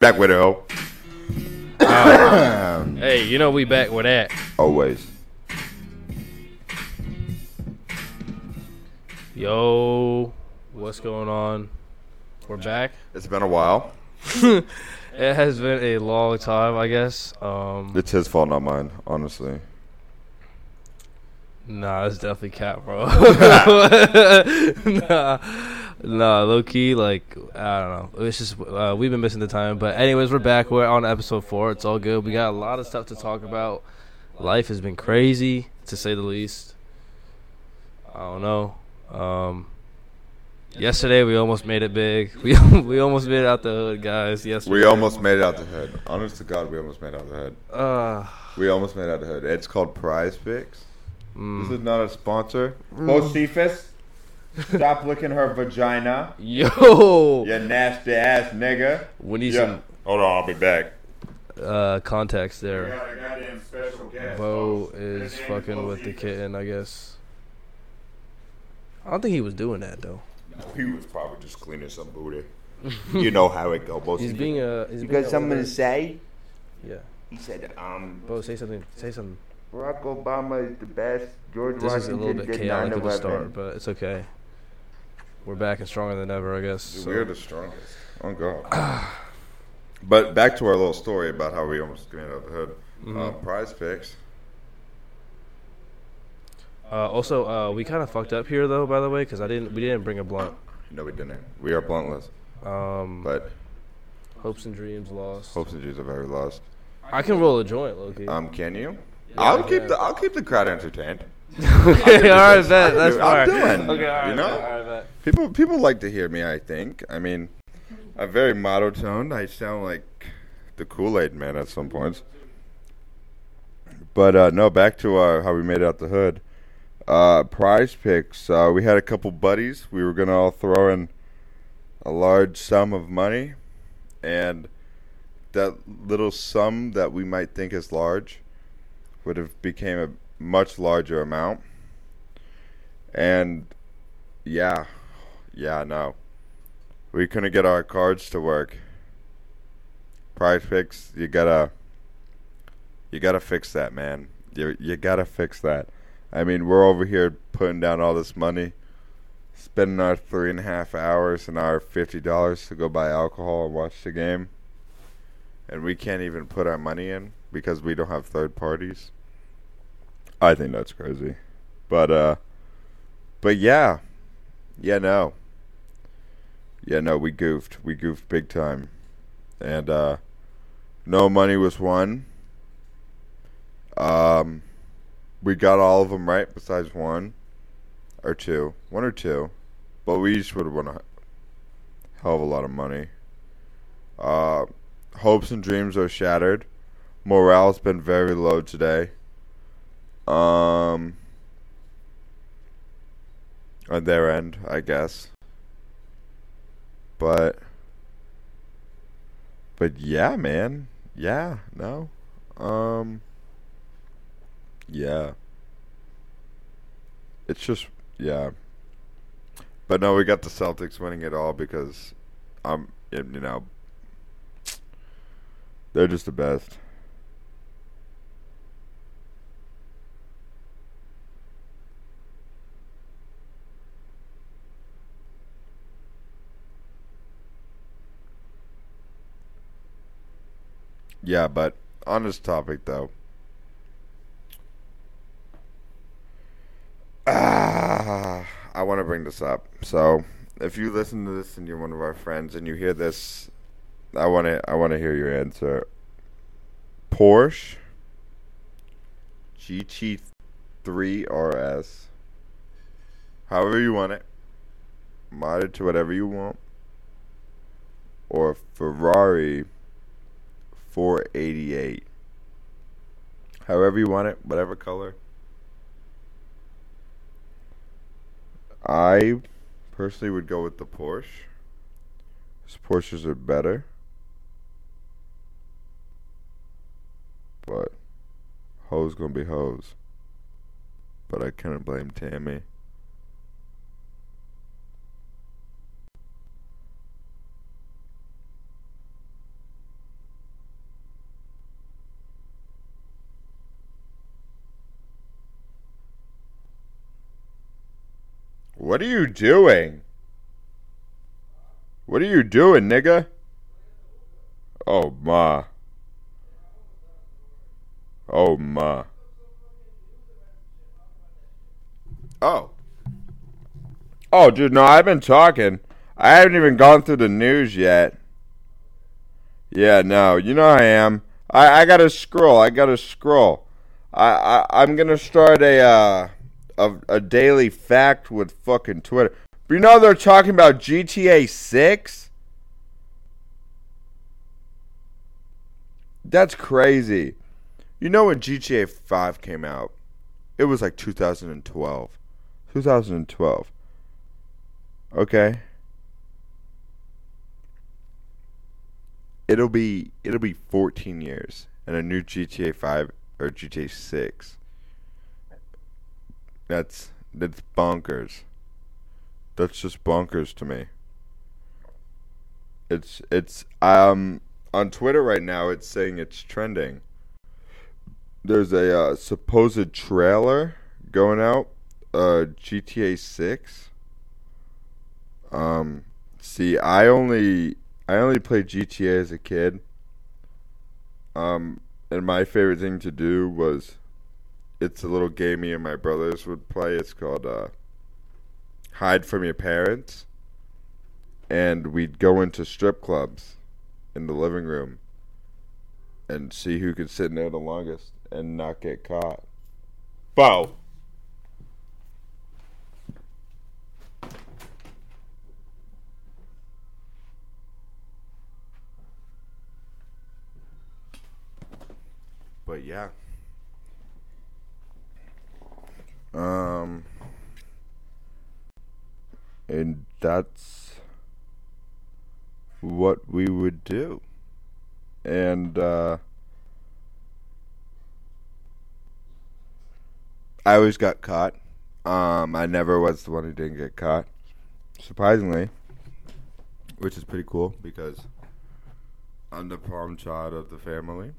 Back with it, ho. Hey, you know we back with that. Always. Yo, what's going on? We're back. It's been a while. It has been a long time, I guess. Um, It's his fault, not mine, honestly. nah, it's definitely cap, bro. nah, nah, low key, like I don't know. It's just uh, we've been missing the time, but anyways, we're back. We're on episode four. It's all good. We got a lot of stuff to talk about. Life has been crazy, to say the least. I don't know. Um, yesterday we almost made it big. We we almost made it out the hood, guys. Yesterday. We almost made it out the hood. Honest to God, we almost made it out the hood. Uh, We almost made it out the hood. It's called PrizePicks. mm. This is not a sponsor. Bocephus, stop licking her vagina. Yo, You nasty ass nigga. we need Yeah. Hold on, I'll be back. uh, context there. got a goddamn special guest. Bo is fucking with the kitten, I guess. I don't think he was doing that though. He was probably just cleaning some booty. you know how it go, Bocephus. He's being a. He's You being got a something little to say? Yeah. He said, um, Bo, say something. Say something. Barack Obama is the best. George This is a Washington little bit did chaotic of a 9/11. start, but it's okay. We're back and stronger than ever, I guess. Dude, so- We're the strongest. Oh God. but back to our little story about how we almost it out the hood. Mm-hmm. Uh, PrizePicks. Uh, also, uh, we kind of fucked up here though, by the way, because I didn't. We didn't bring a blunt. No, we didn't. We are bluntless. Um, But hopes and dreams lost. hopes and dreams are very lost. I can roll a joint, Loki. Um, can you? I I'll keep the I'll keep the crowd entertained. Okay, all right, bet. That's I'm doing, Okay, all right, you know? bet, all right, bet. People people like to hear me. I think. I mean, I'm very monotoned. I sound like the Kool Aid Man at some points. But uh, no, back to uh, how we made it out the hood. Uh, PrizePicks. Uh, we had a couple buddies. We were gonna all throw in a large sum of money, and that little sum that we might think is large would have became a much larger amount. And yeah, yeah, no, we couldn't get our cards to work. Prize fix, you gotta, you gotta fix that, man. You you gotta fix that. I mean, we're over here putting down all this money, spending our three and a half hours and our fifty dollars to go buy alcohol and watch the game, and we can't even put our money in because we don't have third parties. I think that's crazy, but uh, but yeah, yeah, no, yeah, no, we goofed, we goofed big time, and uh, no money was won. Um, we got all of them right besides one or two, one or two, but we each would have won a hell of a lot of money. Uh, hopes and dreams are shattered. Morale's been very low today. Um, on their end, I guess. But, but yeah, man, yeah, no, um, yeah. It's just yeah. But no, we got the Celtics winning it all because um you know they're just the best. Yeah, but on this topic though. Ah, I want to bring this up. So, if you listen to this and you're one of our friends and you hear this, I want to I want to hear your answer. Porsche GT3 RS. However you want it. Modded to whatever you want. Or Ferrari 488. However you want it, whatever color. I personally would go with the Porsche. 'cause Porsches are better. But hoes gonna be hoes. But I couldn't blame Tammy. What are you doing? What are you doing, nigga? Oh ma. Oh ma. Oh. Oh, dude, no, I've been talking. I haven't even gone through the news yet. Yeah, no, you know I am. I, I gotta scroll. I gotta scroll. I, I I'm gonna start a uh a, a daily fact with fucking Twitter. But you know they're talking about GTA Six. That's crazy. You know when GTA Five came out, it was like 2012. 2012. Okay. It'll be it'll be 14 years and a new GTA 5 or GTA 6. That's that's bonkers. That's just bonkers to me. It's it's um on Twitter right now it's saying it's trending. There's a uh, supposed trailer going out uh GTA 6 um see I only I only played GTA as a kid um and my favorite thing to do was it's a little game me and my brothers would play it's called uh hide from your parents and we'd go into strip clubs in the living room and see who could sit in there the longest and not get caught. Bow. But yeah. Um and that's what we would do. And uh I always got caught. Um I never was the one who didn't get caught. Surprisingly. Which is pretty cool because I'm the problem child of the family.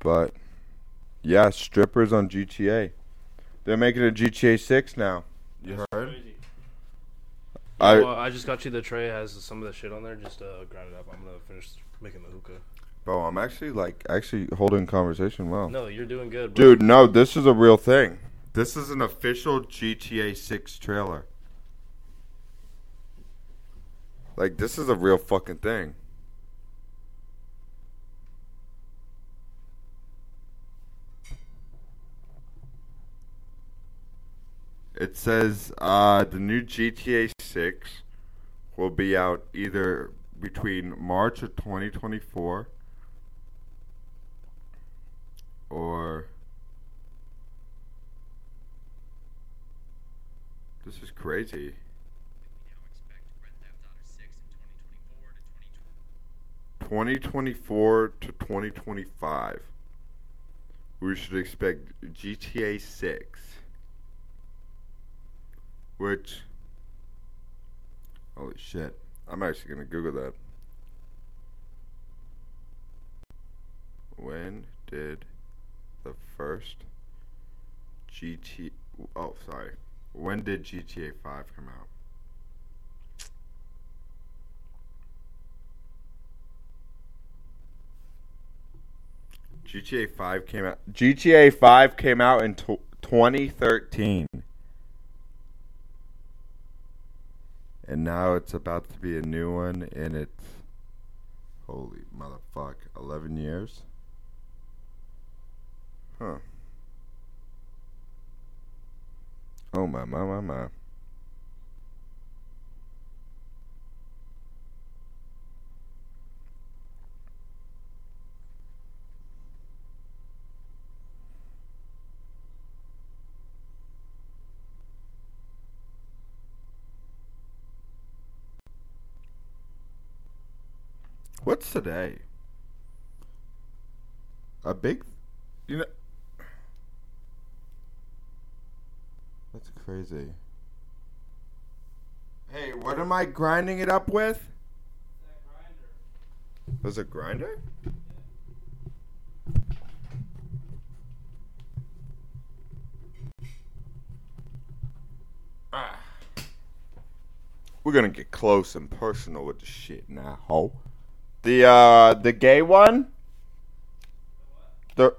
But yeah, strippers on GTA. They're making a GTA 6 now. You heard? Crazy. I- I, well, I just got you the tray. It has some of the shit on there. Just uh, grind it up. I'm gonna finish making the hookah. Bro, I'm actually like actually holding conversation well. No, you're doing good, bro. Dude, no, this is a real thing. This is an official GTA 6 trailer. Like this is a real fucking thing. It says uh, the new GTA 6 will be out either between March of 2024 or this is crazy. Twenty twenty four to twenty twenty five. We should expect GTA six. Which holy shit. I'm actually gonna Google that. When did the first GT oh sorry. When did GTA 5 come out? GTA 5 came out GTA 5 came out in tw 2013. And now it's about to be a new one and it's holy motherfuck 11 years. Huh. Oh my my my my. What's today? A big, you know. That's crazy. Hey, what am I grinding it up with? Was it grinder? Ah. We're gonna get close and personal with the shit now, ho. The uh, the gay one. The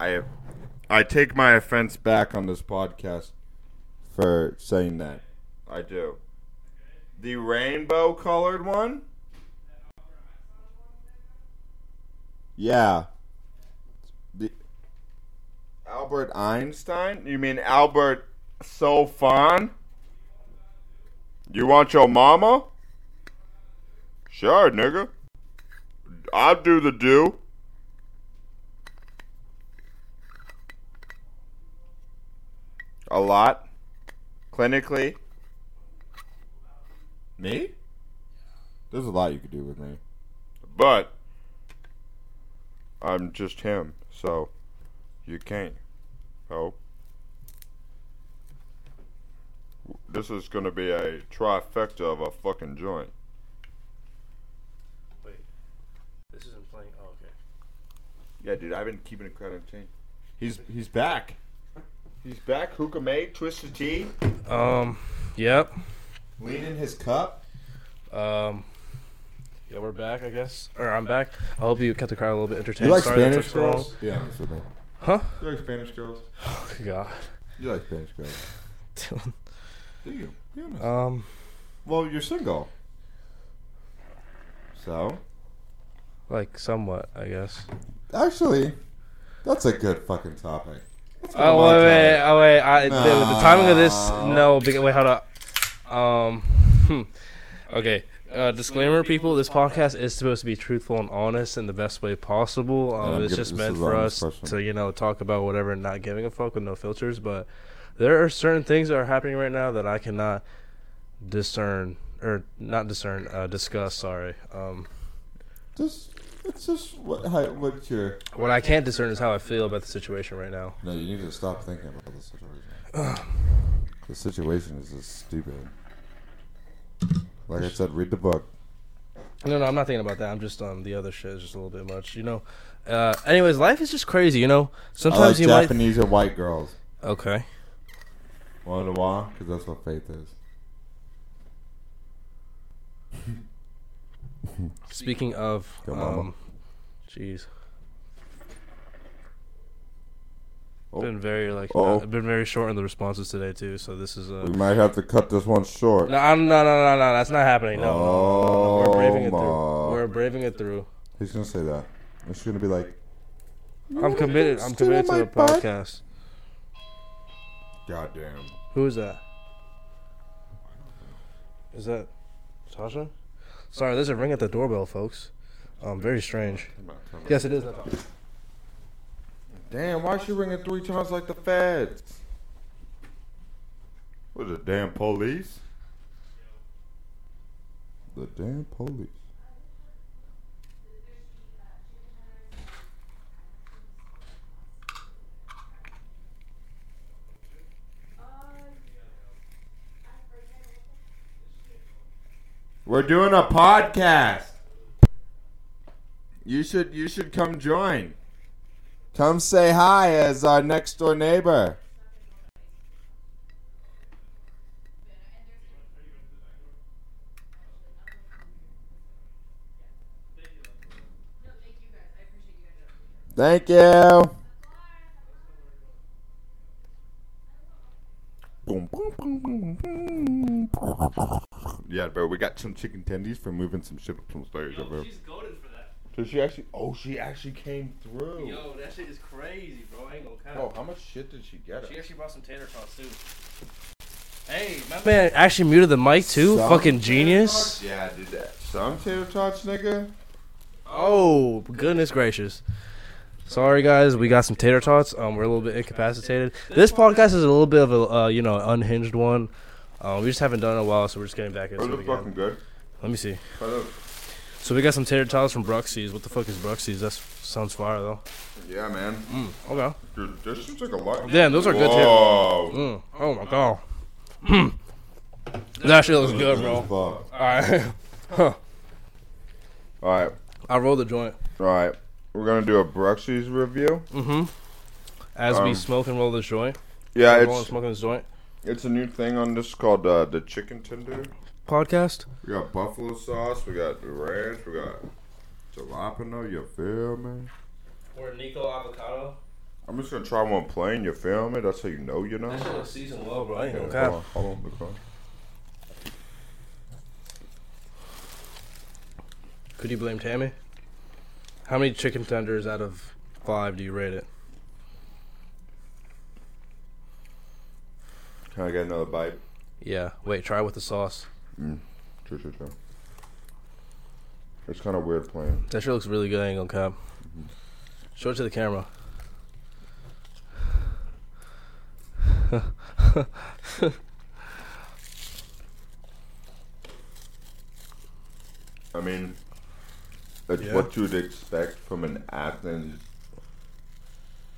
I I take my offense back on this podcast for saying that. I do. The rainbow colored one. Yeah. The Albert Einstein? You mean Albert Sofan? You want your mama? Sure, nigga. I'll do the do. A lot. Clinically. Me? There's a lot you could do with me. But I'm just him, so you can't. Oh. This is gonna be a trifecta of a fucking joint. Wait, this isn't playing. Oh, okay. Yeah, dude, I've been keeping it credit chain. He's he's back. He's back. Hookah made, twisted tea, Um, yep. Lean in his cup. Um, yeah, we're back, I guess. Or I'm back. I hope you kept the crowd a little bit entertained. You like Sorry that Spanish took so long. girls? Yeah, honest with me. Huh? You like Spanish girls? Oh, God. You like Spanish girls? Dylan. Do you? Honest. Um, well, you're single. So? Like somewhat, I guess. Actually, that's a good fucking topic. Go Oh wait, wait, oh wait. I, the, the timing of this, No. Big, wait, hold up. Um, hmm. okay. Uh, disclaimer, people. This podcast is supposed to be truthful and honest in the best way possible. Um, I'm it's just meant for us question. to, you know, talk about whatever, and not giving a fuck with no filters. But there are certain things that are happening right now that I cannot discern or not discern, uh, discuss. Sorry. Um, Just, it's just what, how, what your. what I can't discern is how I feel about the situation right now. No, you need to stop thinking about the situation. the situation is just stupid. Like I said, read the book. No, no, I'm not thinking about that. I'm just um the other shit is just a little bit much, you know. Uh, anyways, life is just crazy, you know. I Sometimes like you Japanese and white girls. Okay. Know why? Because that's what faith is. Speaking of, mama. um, jeez, Oh. been very like uh, been very short in the responses today too. So this is uh, We might have to cut this one short. no, I'm, no, no, no, no, that's not happening. No, no, no, no, we're braving it Oh, through. We're braving it through. He's gonna say that. She's gonna be like, I'm committed. I'm committed to the butt. podcast. Goddamn. Who is that? Is that Tasha? Sorry, there's a ring at the doorbell, folks. Um, very strange. Yes, it is. Damn, why is she ringing three times like the feds? What the damn police? the damn police. We're doing a podcast. You should you should come join. Come say hi as our next door neighbor. Thank you. Boom, boom, boom, boom, boom. Yeah, bro, we got some chicken tendies for moving some shit up some stairs over. here. golden for that. So she actually, oh, she actually came through. Yo, that shit is crazy, bro. I ain't gonna count. Oh, how much shit did she get? She us? actually brought some tater tots too. Hey, my man actually muted the mic too. Some Fucking tater genius. tots? Yeah, I did that. Some tater tots, nigga. Oh goodness gracious. Sorry guys, we got some tater tots. Um, we're a little bit incapacitated. This podcast is a little bit of a uh, you know unhinged one. Uh, we just haven't done it in a while, so we're just getting back into it again. fucking good. Let me see. Those. So we got some tater tots from Bruxies. What the fuck is Bruxies? That sounds fire though. Yeah, man. Mm, okay. Dude, this seems like a lot. Damn, those are good tater. Whoa. Mm, oh my god. Hmm. That shit looks good, bro. All right. huh. All right, I rolled the joint. all right. We're gonna do a Bruxies review. Mm-hmm. As we Um, smoke and roll this joint. Yeah, it's smoking this joint. It's a new thing on this called uh, the chicken tender. Podcast. We got buffalo sauce. We got ranch. We got jalapeno. You feel me? Or Nico avocado. I'm just gonna try one plain. You feel me? That's how you know you know. That shit looks seasoned well, bro. I ain't Yeah, gonna cap. hold on, hold on, look on. Could you blame Tammy? How many chicken tenders out of five do you rate it? Can I get another bite? Yeah. Wait, try with the sauce. Mm. Sure, sure, sure. It's kind of weird playing. That shit looks really good. I ain't gonna cap. Mm-hmm. Show it to the camera. I mean, it's Yeah. what you'd expect from an Athens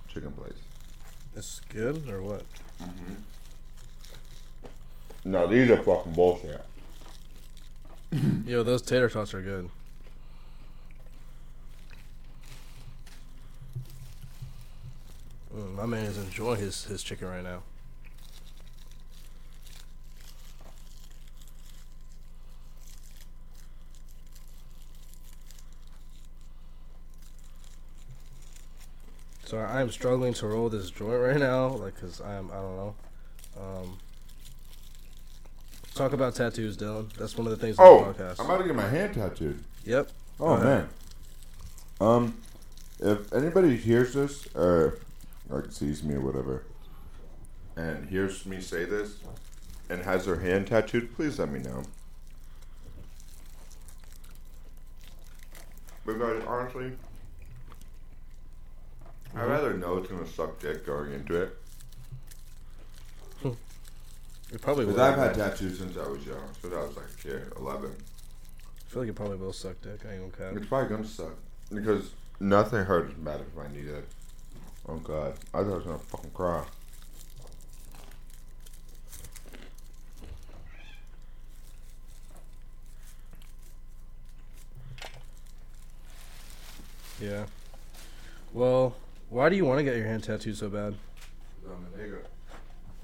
chicken place. It's good or what? Mm-hmm. No, these are fucking bullshit. Yo, those tater tots are good. Mm, my man is enjoying his, his chicken right now. So I am struggling to roll this joint right now, like, cause I'm I don't know. Um, talk about tattoos, Dylan. That's one of the things on Oh, the podcast. I'm about to get my hand tattooed. Yep. Oh man. Um, if anybody hears this or like sees me or whatever, and hears me say this, and has their hand tattooed, please let me know. Because honestly, I'd rather know it's gonna suck dick going into it. It probably will. Because I've had tattoos since I was young, since I was like a kid, 11. I feel like it probably will suck dick. I ain't gonna cap. It's probably gonna suck because nothing hurts as bad as my knee did. Oh god, I thought I was gonna fucking cry. Yeah. Well, why do you want to get your hand tattooed so bad? I'm a nigga.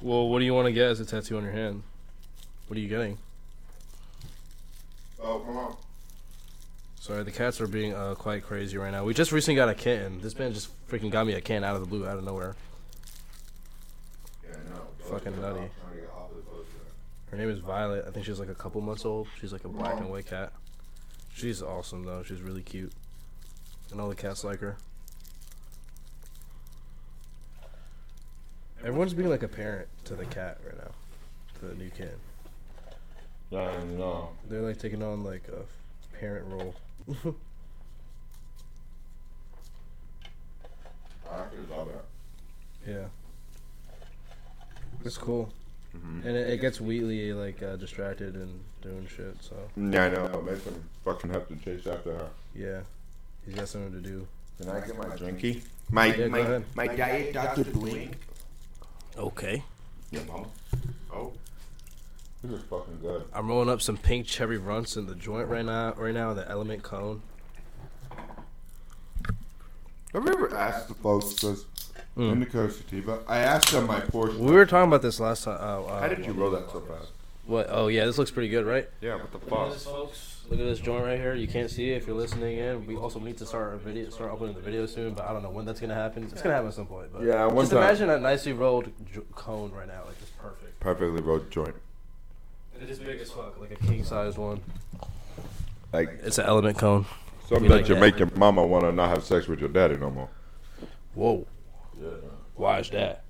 Well, what do you want to get as a tattoo on your hand? What are you getting? Oh, come on. Sorry, the cats are being uh, quite crazy right now. We just recently got a kitten. This man just freaking got me a kitten out of the blue, out of nowhere. Yeah, no. Fucking nutty. Trying to get off this bullshit. Her name is Violet. I think she's like a couple months old. She's like a black and white cat. She's awesome though. She's really cute, and all the cats like her. Everyone's being like a parent to the cat right now, to the new kid. Yeah, no. They're like taking on like a parent role. I actually love it. Yeah, it's cool, Mhm. and it, it gets Wheatley like uh, distracted and doing shit. So Yeah, I know. It makes him fucking have to chase after her. yeah, he's got something to do. Can I get my drinky? My Yeah, go my ahead. my diet Dr. Dwayne. Okay. Yeah, mom. Oh. This is fucking good. I'm rolling up some pink cherry runts in the joint right now. Right now, the Element Cone. Have you ever asked the folks this Mm. indica or sativa? I asked them my portion. We were talking about this last time. Uh, uh, How did you roll that so fast? What? Oh yeah, this looks pretty good, right? Yeah, what the Look at fuck? This, folks. Look at this joint right here. You can't see it if you're listening in. We also need to start a video, start uploading the video soon, but I don't know when that's gonna happen. It's gonna happen at some point. But Yeah, one just time. imagine a nicely rolled jo- cone right now, like just perfect. Perfectly rolled joint. It's big as fuck, like a king size one. Like It's an Element Cone. something You that like you that? make your mama want to not have sex with your daddy no more. Whoa. Yeah. Why is that?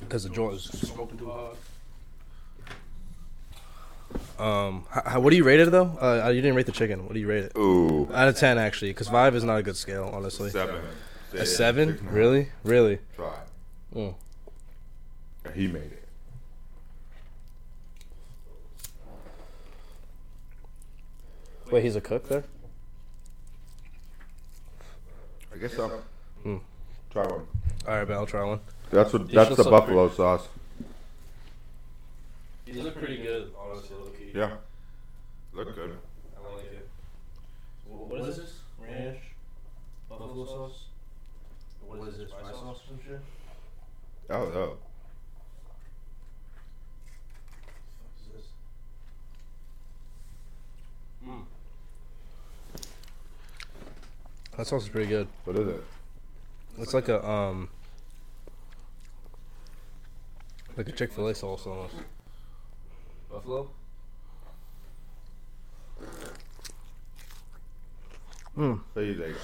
Because the joint is smoking too hard. Um, how, how, what do you rate it though? Uh, you didn't rate the chicken. What do you rate it? Ooh. Out of ten, actually, because five is not a good scale, honestly. Seven. A seven? Six and. Really? Really? Try. Mm. He made it. Wait, he's a cook there? I guess so. Hmm. Try one. All right, man, I'll try one. That's what. That's the buffalo sauce. These look pretty good, honestly. Low-key. Yeah. Look good. I like it. What is this? Ranch? Buffalo sauce? What is this? Spice sauce or some shit? Oh, no. oh. That sauce is pretty good. What is it? It's like a um, like a Chick Fil A sauce almost. Buffalo. Mm. What do you think?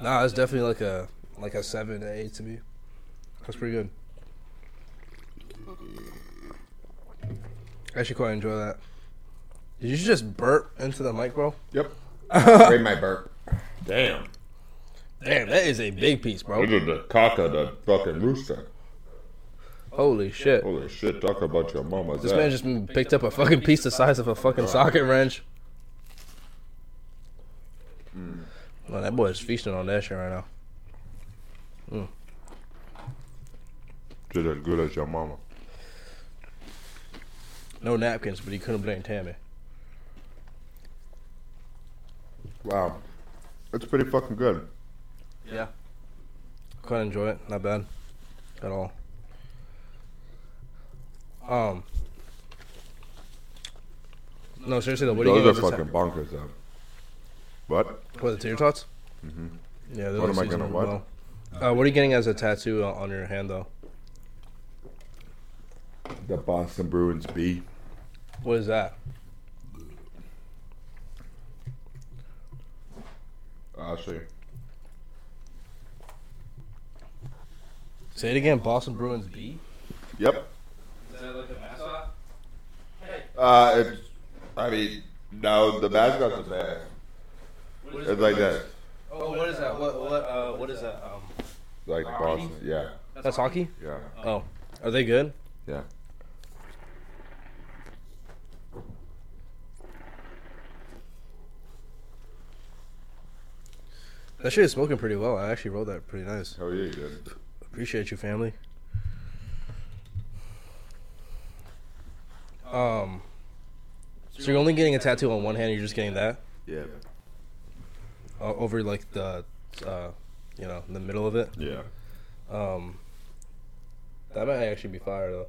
Nah, it's definitely like a like a seven to eight to me. That's pretty good. I actually quite enjoy that. Did you just burp into the mic, bro? Yep. Rate my burp. Damn. Damn, that is a big piece, bro. This is the cock of the fucking rooster. Holy shit. Holy shit, talk about your mama. This man just picked up a fucking piece the size of a fucking socket wrench. Oh, that boy is feasting on that shit right now. Hmm. Just as good as your mama. No napkins, but he couldn't blame Tammy. Wow. It's pretty fucking good. Yeah. Quite enjoy it. Not bad. At all. Um. No, seriously though, what do you Those are fucking bonkers, though. What? What, the tater tots? Mm-hmm. Yeah, What am I gonna what? well. Uh, what are you getting as a tattoo on on your hand though? The Boston Bruins B. What is that? I'll show you. Say it again. Boston Bruins B. Yep. Is that like a mascot? Uh, it's, I mean, no, the mascot's the best. It's like that. Oh, what is that? What what uh what is that? Um, Like Boston. Yeah. that's hockey. Yeah. Oh, are they good? Yeah. That shit is smoking pretty well. I actually wrote that pretty nice. Hell yeah, you did. Appreciate you, family. Um, so you're only getting a tattoo on one hand. You're just getting that Yeah. uh, over like the, uh, you know, in the middle of it. Yeah. Um, that might actually be fire though.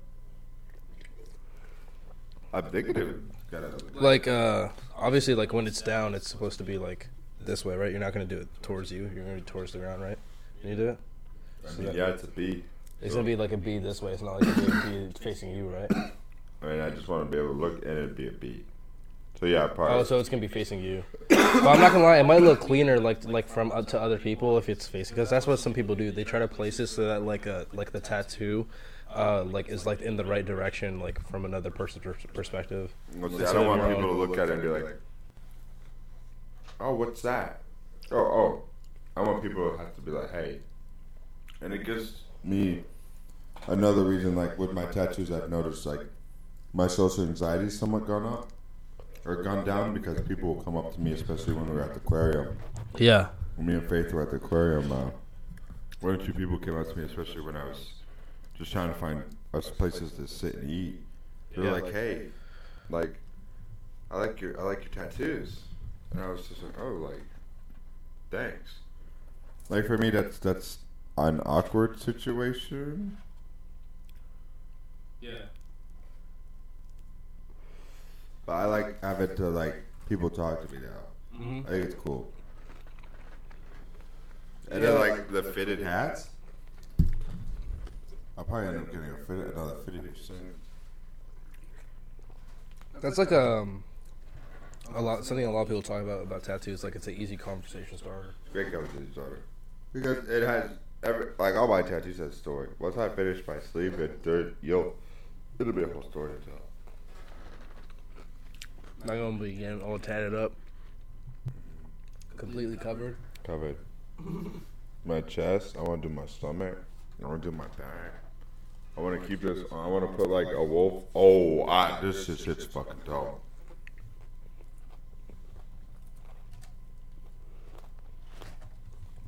I'm thinking it gotta. Like, uh, obviously, like when it's down, it's supposed to be like this way, right? You're not gonna do it towards you. You're gonna do it towards the ground, right? Can you do it? I mean, yeah, it's a B. It's gonna be like a B this way. It's not like a B facing you, right? I mean, I just want to be able to look and it'd be a beat. So yeah, probably. Oh, so it's gonna be facing you. but I'm not gonna lie, it might look cleaner, like like from uh, to other people if it's facing, because that's what some people do. They try to place it so that like a like the tattoo, uh, like is like in the right direction, like from another person's pers- perspective. Let's see, I don't want people to look at it and be like, "Oh, what's that?" Oh, oh. I want people to have to be like, "Hey," and it gives me another reason. Like with my tattoos, I've noticed like my social anxiety's somewhat gone up or gone down because people will come up to me, especially when we're at the aquarium. Yeah. When me and Faith were at the aquarium, uh, one or two people came up to me, especially when I was just trying to find us places to sit and eat. They were like, "Hey, like, I like your I like your tattoos," and I was just like, "Oh, like, thanks." Like for me, that's that's an awkward situation. Yeah. But I like have it to like people talk to me now. Mhm. I think it's cool. And then like the fitted hats. I'll probably end up getting a fitted, another fitted percent. That's like um a lot something a lot of people talk about about tattoos. Like it's an easy conversation starter. Great conversation starter. Because it has every like all my tattoos have a story. Once I finish my sleeve, it there, you'll it'll be a whole story to tell. Not gonna be getting all tatted up, completely covered. Covered. my chest. I want to do my stomach. I want to do my back. I want to keep this. I want to put like a wolf. Oh, I, this shit, shit's fucking dope.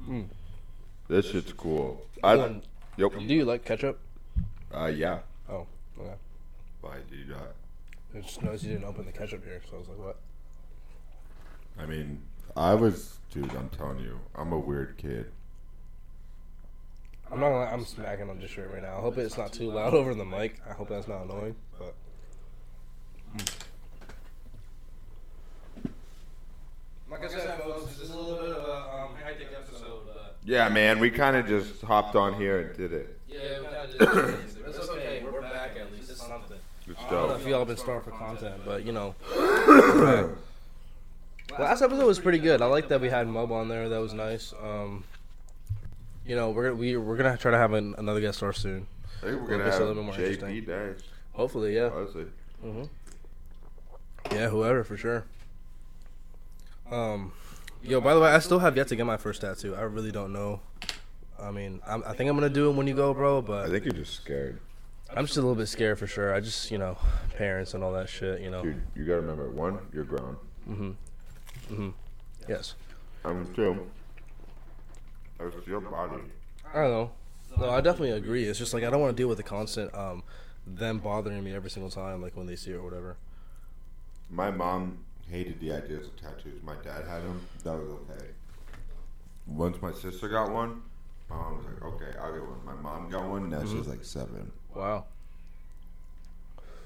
Mm. This shit's cool. I, yep. do you like ketchup? Uh, yeah. Oh, okay. Why do you not? I just noticed you didn't open the ketchup here, so I was like, what? I mean, I was, dude. I'm telling you, I'm a weird kid. I'm not gonna. I'm smacking on this shirt right now. I hope it's not too loud over the mic. I hope that's not annoying. But like I said, folks, this is a little bit of a um, hectic episode. But Yeah, man, we kind of just hopped on here and did it. yeah, we kind of just. It's okay. We're back at least. It's something. It's I don't know if y'all been starved for content, but you know. we're. Last episode was pretty good. I like that we had Mob on there. That was nice. Um, you know, we're we we're gonna try to have an, another guest star soon. I think we're gonna just a have little bit more JP. Dash. Hopefully, yeah. Honestly, Yeah, whoever for sure. Um, yo, by the way, I still have yet to get my first tattoo. I really don't know. I mean, I'm, I think I'm gonna do it when you go, bro. But I think you're just scared, I'm just a little bit scared for sure. I just, you know, parents and all that shit. You know. dude. You gotta remember, one, you're grown. Mm hmm. Mm hmm. Yes. I'm too. It's your body. I don't know. No, I definitely agree. It's just like I don't want to deal with the constant um them bothering me every single time, like when they see it or whatever. My mom hated the ideas of tattoos. My dad had them. That was okay. Once my sister got one, my mom was like, "Okay, I'll get one." My mom got one. Now she's like seven. Wow.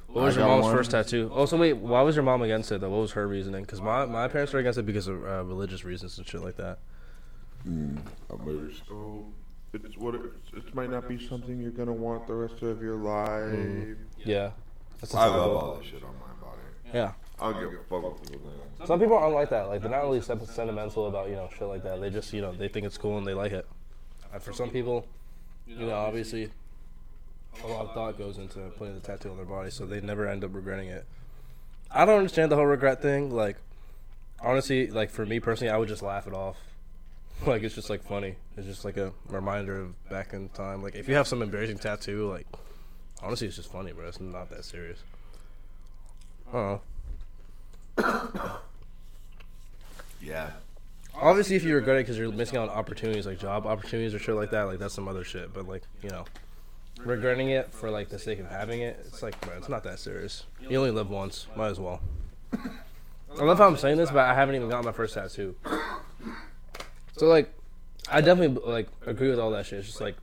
What was I your mom's one. first tattoo? Oh, so wait, why was your mom against it though? What was her reasoning? Because my, my parents were against it because of uh, religious reasons and shit like that. Mm, I'm like, "Oh, it's what it, it might not be something you're gonna want the rest of your life." Yeah. That's the I type love of- all that shit on my body. Yeah. I don't give a fuck what people think. Some people aren't like that. Like they're not really sentimental about you know shit like that. They just you know they think it's cool and they like it. And for some people, you know, obviously, a lot of thought goes into putting the tattoo on their body, so they never end up regretting it. I don't understand the whole regret thing. Like, honestly, like for me personally, I would just laugh it off. Like it's just like funny. It's just like a reminder of back in time. Like if you have some embarrassing tattoo, like honestly, it's just funny, bro. It's not that serious. Oh. Yeah. Obviously, if you regret it because you're missing out on opportunities like job opportunities or shit like that, like that's some other shit. But like you know, regretting it for like the sake of having it, it's like bro, it's not that serious. You only live once, might as well. I love how I'm saying this, but I haven't even gotten my first tattoo. So like, I definitely like agree with all that shit. It's just like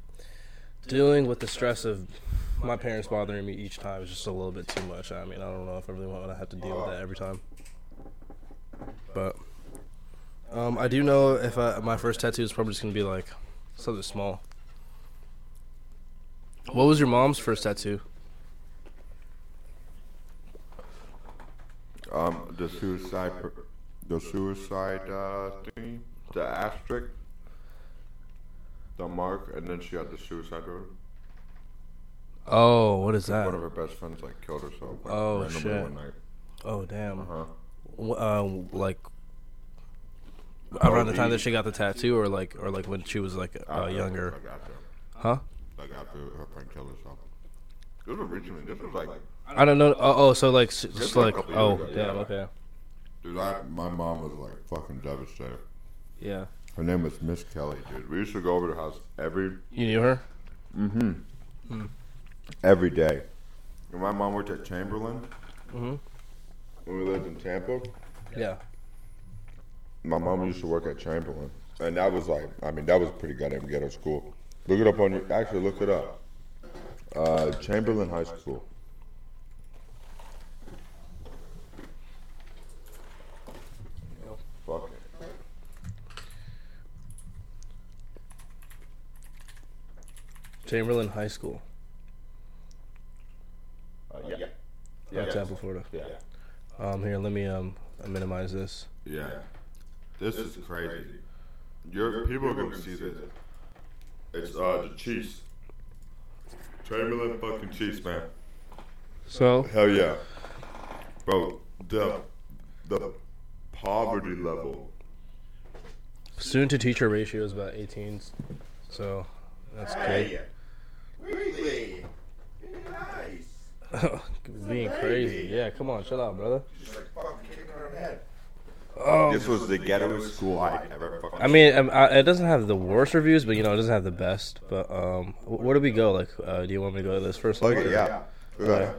dealing with the stress of my parents bothering me each time is just a little bit too much. I mean, I don't know if I really want to have to deal with that every time. But um, I do know if I, my first tattoo is probably just gonna be like something small. What was your mom's first tattoo? Um, the suicide, the suicide uh, thingy, the asterisk, the mark, and then she had the suicide note. Oh, what is that? One of her best friends like killed herself. Like, Oh, shit. One night. Oh, damn. Uh-huh. Um, like around the time that she got the tattoo, or like, or like when she was like uh, younger, huh? Like after her friend killed herself. This was recently. This was like, I don't know. Oh, oh so like, s- just was a like, couple oh, years ago, damn. yeah. Okay. dude, I, my mom was like fucking devastated. Yeah. Her name was Miss Kelly, dude. We used to go over to her house every You knew her? Mm hmm. Every day. And my mom worked at Chamberlain Mm Mhm. when we lived in Tampa. Yeah. My mom used to work at Chamberlain, and that was like, I mean, that was a pretty goddamn ghetto school. Look it up on your. Actually, look it up. Uh, Chamberlain High School. Fuck it. Chamberlain High School. Uh, yeah. Yeah, Tampa, Florida. Yeah. Um, here, let me um minimize this. Yeah. This is crazy. Your people are gonna see this. It's uh the Chiefs. Chamberlain fucking Chiefs, man. So, Hell yeah, bro. The the poverty level. student to teacher ratio is about 18. So, that's great. Really? Nice. Being crazy. Yeah, come on, shut up, brother. Just like fucking kicking her in the head. Oh, This was the ghetto school I ever fucking. I mean, um, I, it doesn't have the worst reviews, but you know, it doesn't have the best. But um, where do we go? Like, uh, do you want me to go to this first? Look one, at or- yeah. Look at.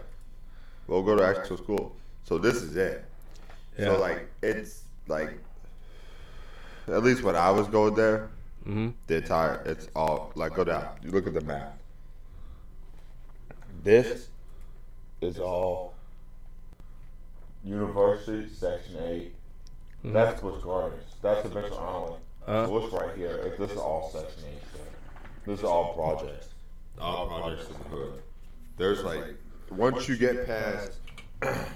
We'll go to actual school. So this is it. Yeah. So like it's like at least when I was going there, Mm-hmm. The entire, it's all like go down. You look at the map. This is all University Section Eight. That's Busch Gardens. That's Adventure Island. Uh. Busch right here. If this is all Section Eight. stuff. This is all projects. All projects in the hood. There's like once you get past.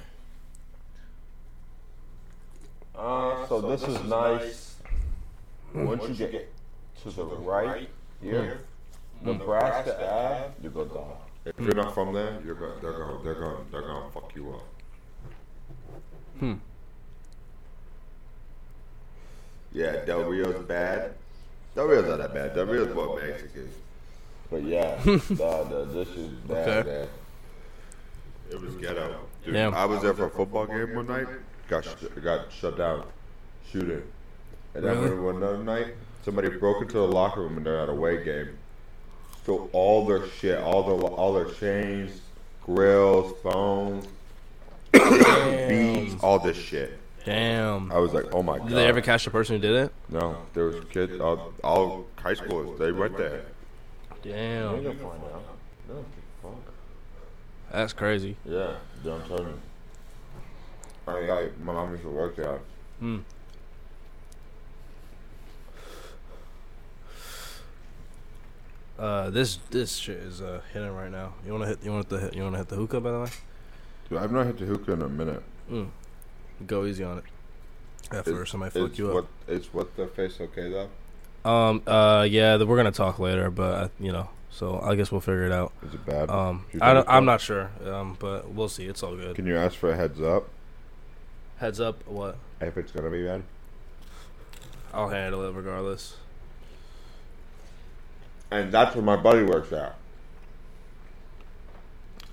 Uh, so this is nice. Once you get to the right here, Nebraska Ave, you go down. If you're not from there, you're go, they're going they're going they're going to fuck you up. Hmm. Yeah, Del Rio's bad. Del Rio's not that bad. Del Rio's more Mexican. But yeah, nah, nah, this is bad. Okay. man. It was ghetto. Dude, Damn. I was there for a football game one night. Got sh- got shut down, shooting. And then Really? one another night, somebody broke into the locker room and they're at a away game. Stole all their shit, all their all their chains, grills, phones, beats, all this shit. Damn. I was like, oh my god. Did they ever catch the person who did it? No, there was kids, all, all high schoolers. They went there. Damn. find out. No, fuck. That's crazy. Yeah, don't tell me. I, I, my mom used to work there. Hmm. Uh, this this shit is uh hitting right now. You wanna hit? You want the hit? You wanna hit the hookah by the way? Dude, I've not hit the hookah in a minute. Mm. Go easy on it. At first, I might fuck it's you what, up. Is what the face okay though? Um. Uh. Yeah. We're gonna talk later, but uh, you know. So I guess we'll figure it out. Is it bad? Um. I don't, I'm not sure. Um. But we'll see. It's all good. Can you ask for a heads up Heads up. What? if it's gonna be bad? I'll handle it regardless. And that's where my buddy works at.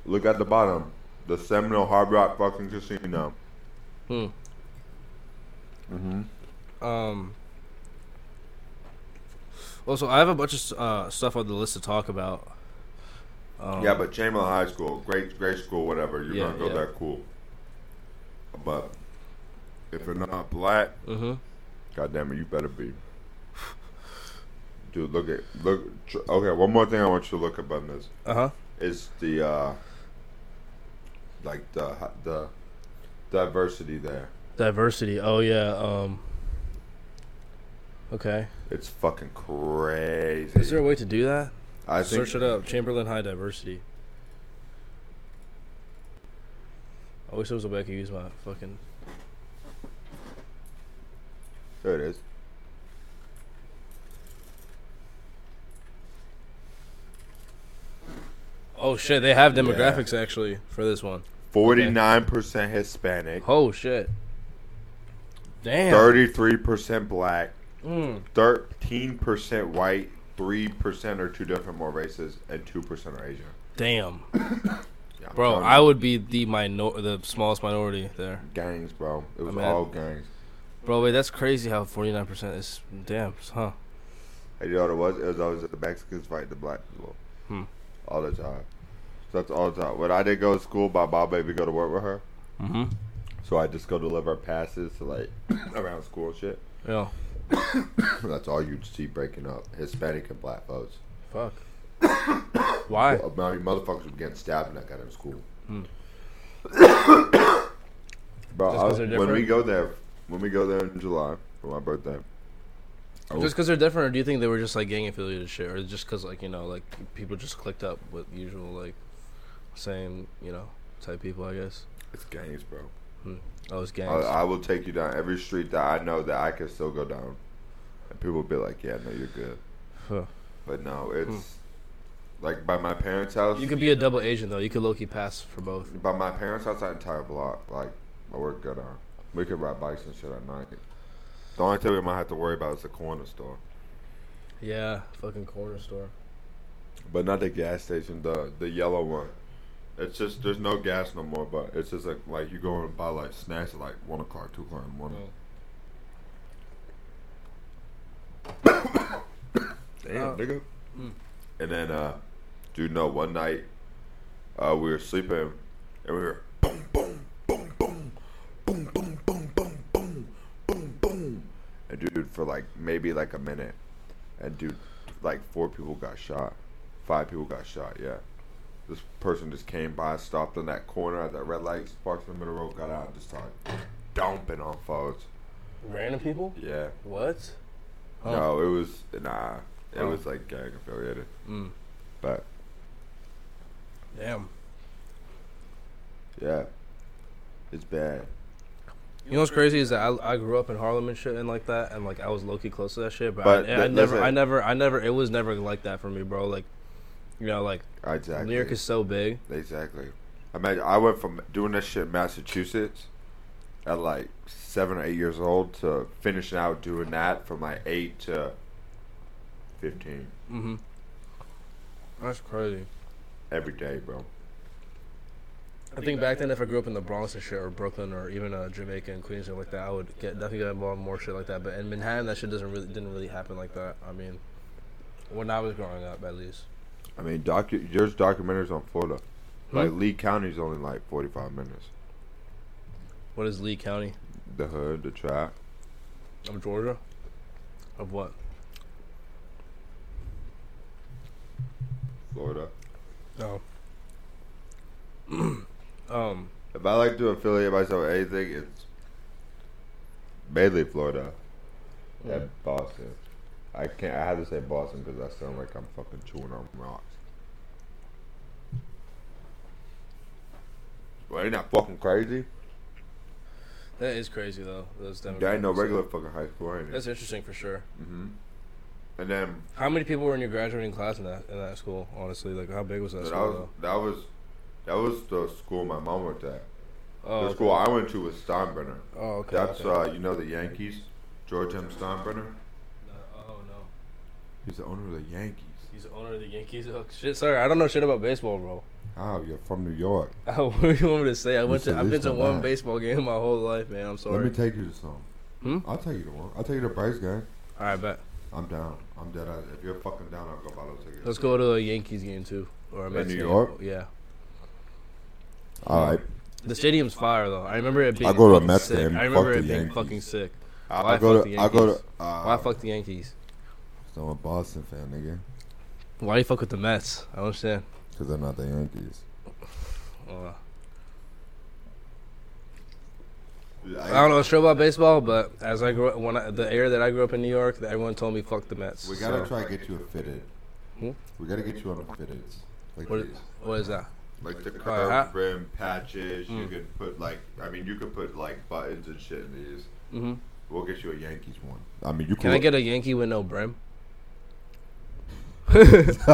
Look at the bottom, the Seminole Hard Rock fucking casino. Hmm. Mm-hmm. Um. Also, I have a bunch of uh, stuff on the list to talk about. Um, Yeah, but Chamberlain High School, great, great school, whatever. You're Yeah, gonna go yeah. there, cool. But if you're not black, Mm-hmm. God damn it, you better be. Dude, look at look. tr- Okay, one more thing I want you to look up on this Uh huh. is the uh, like the the diversity there. Diversity. Oh yeah. Um. Okay. It's fucking crazy. Is there a way to do that? I think Search it up. Chamberlain High Diversity. I wish there was a way I could use my fucking. there it is. Oh shit! They have demographics actually for this one. Forty nine percent Hispanic, Oh shit! Damn. thirty three percent black, Mm. thirteen percent white, three percent are two different more races, and two percent are Asian. Damn. Yeah, I'm Bro, telling I you. would be the minor, the smallest minority there. gangs, bro. It was mean, all gangs. Bro, wait, that's crazy how forty nine percent is. Damn, huh? And you know what it was? It was always the Mexicans fighting the black people. Hmm. All the time. That's all the time. When I did go to school, my mom made me go to work with her. Mm-hmm. So I just go deliver passes to like around school and shit. Yeah. That's all you'd see breaking up. Hispanic and black folks. Fuck. Why? Well, I mean, motherfuckers were getting stabbed in that kind of school. Hmm. Bro, I- when we go there, when we go there in July for my birthday, I Just because they're different, or do you think they were just like gang affiliated shit, or just because like you know like people just clicked up with usual like same you know type people? I guess. it's gangs, bro. Hmm. Oh, it's I, gangs. I will take you down every street that I know that I can still go down, and people will be like, "Yeah, no, you're good." Huh. But no, hmm. it's like by my parents' house. You could be a double agent though. You could low key pass for both. by my parents' house, that entire block, like I work good on. We could ride bikes and shit at night. The only thing we might have to worry about is the corner store, Yeah, fucking corner store. but not the gas station. The the yellow one. It's just there's no gas no more, but it's just like like you go and buy like snacks at like one o'clock, two o'clock in the morning. Damn, Oh. nigga. Mm. And then, uh, dude, no, one night, uh, we were sleeping, and we were boom, boom, boom, boom, boom, boom, boom, boom, boom, boom, boom, and dude, for like maybe like a minute, and dude, like four people got shot, five people got shot. Yeah, this person just came by, stopped in that corner at that red light, parked in the middle of the road, got out, and just started dumping on folks. Random people? Yeah, What? Huh. no, it was nah, it Oh. was like gang affiliated, Mm. but Damn. yeah, it's bad. You know what's crazy is that I, I grew up in Harlem and shit and like that, and like I was low key close to that shit. But, But I, I never, listen. I never, I never. It was never like that for me, bro. Like, you know, like Exactly. New York is so big. Exactly. I mean, I went from doing this shit in Massachusetts at like seven or eight years old to finishing out doing that from like eight to fifteen Mm-hmm. That's crazy. every day, bro. I think back then, if I grew up in the Bronx and shit, or Brooklyn, or even uh, Jamaica and Queens and like that, I would get definitely get involved in more shit like that. But in Manhattan, that shit doesn't really didn't really happen like that. I mean, when I was growing up, at least. I mean, docu- there's documentaries on Florida. Hmm? Like Lee County's only like forty five minutes. What is Lee County The hood, the trap. of Georgia? Of what? Florida. No. um. If I like to affiliate myself with anything, it's mainly Florida Yeah. and Boston. I can't. I have to say Boston because I sound like I'm fucking chewing on rocks. Well, ain't that fucking crazy? That is crazy though. Those There ain't no regular fucking high school, ain't That's interesting for sure. Mm-hmm. And then How many people were in your graduating class in that in that school? Honestly, like how big was that that school? was that was that was the school my mom went at. though? Oh, the okay. school I went to was Steinbrenner. Oh, okay. That's okay. uh, you know the Yankees, George M. Steinbrenner. Oh He's the owner of the Yankees. he's the owner of the Yankees. Oh, shit, sorry, I don't know shit about baseball, bro. Oh, you're from New York. what do you want me to say? I you went to. I've been to one that. baseball game my whole life, man. I'm sorry. Let me take you to some. Hmm? I'll take you to one. I'll take you to Bryce game. All right, bet. I'm down. I'm dead. If you're fucking down, I'll go buy those tickets. Let's go to a Yankees game too, or a Mets New game. York? Yeah. All right. The stadium's fire though. I remember it being. I'll go to a Mets sick. game. I remember Fuck it being Yankees. fucking sick. I'll, Why I'll go to. I'll go to. Uh, Why fuck the Yankees? I'm a Boston fan, nigga. Why you fuck with the Mets? I don't understand. Because they're not the Yankees. Uh, I don't know shit about baseball, but as I grew up, when I, the era that I grew up in New York, everyone told me fuck the Mets. We gotta so- try to get you a fitted. Hmm? We gotta get you on a fitted. Like What, these. what is that? Like the ha- curved rim patches. You Mm. could put like. I mean, you could put like buttons and shit in these. hmm We'll get you a Yankees one. I mean, you can. Can I get a Yankee with no brim? All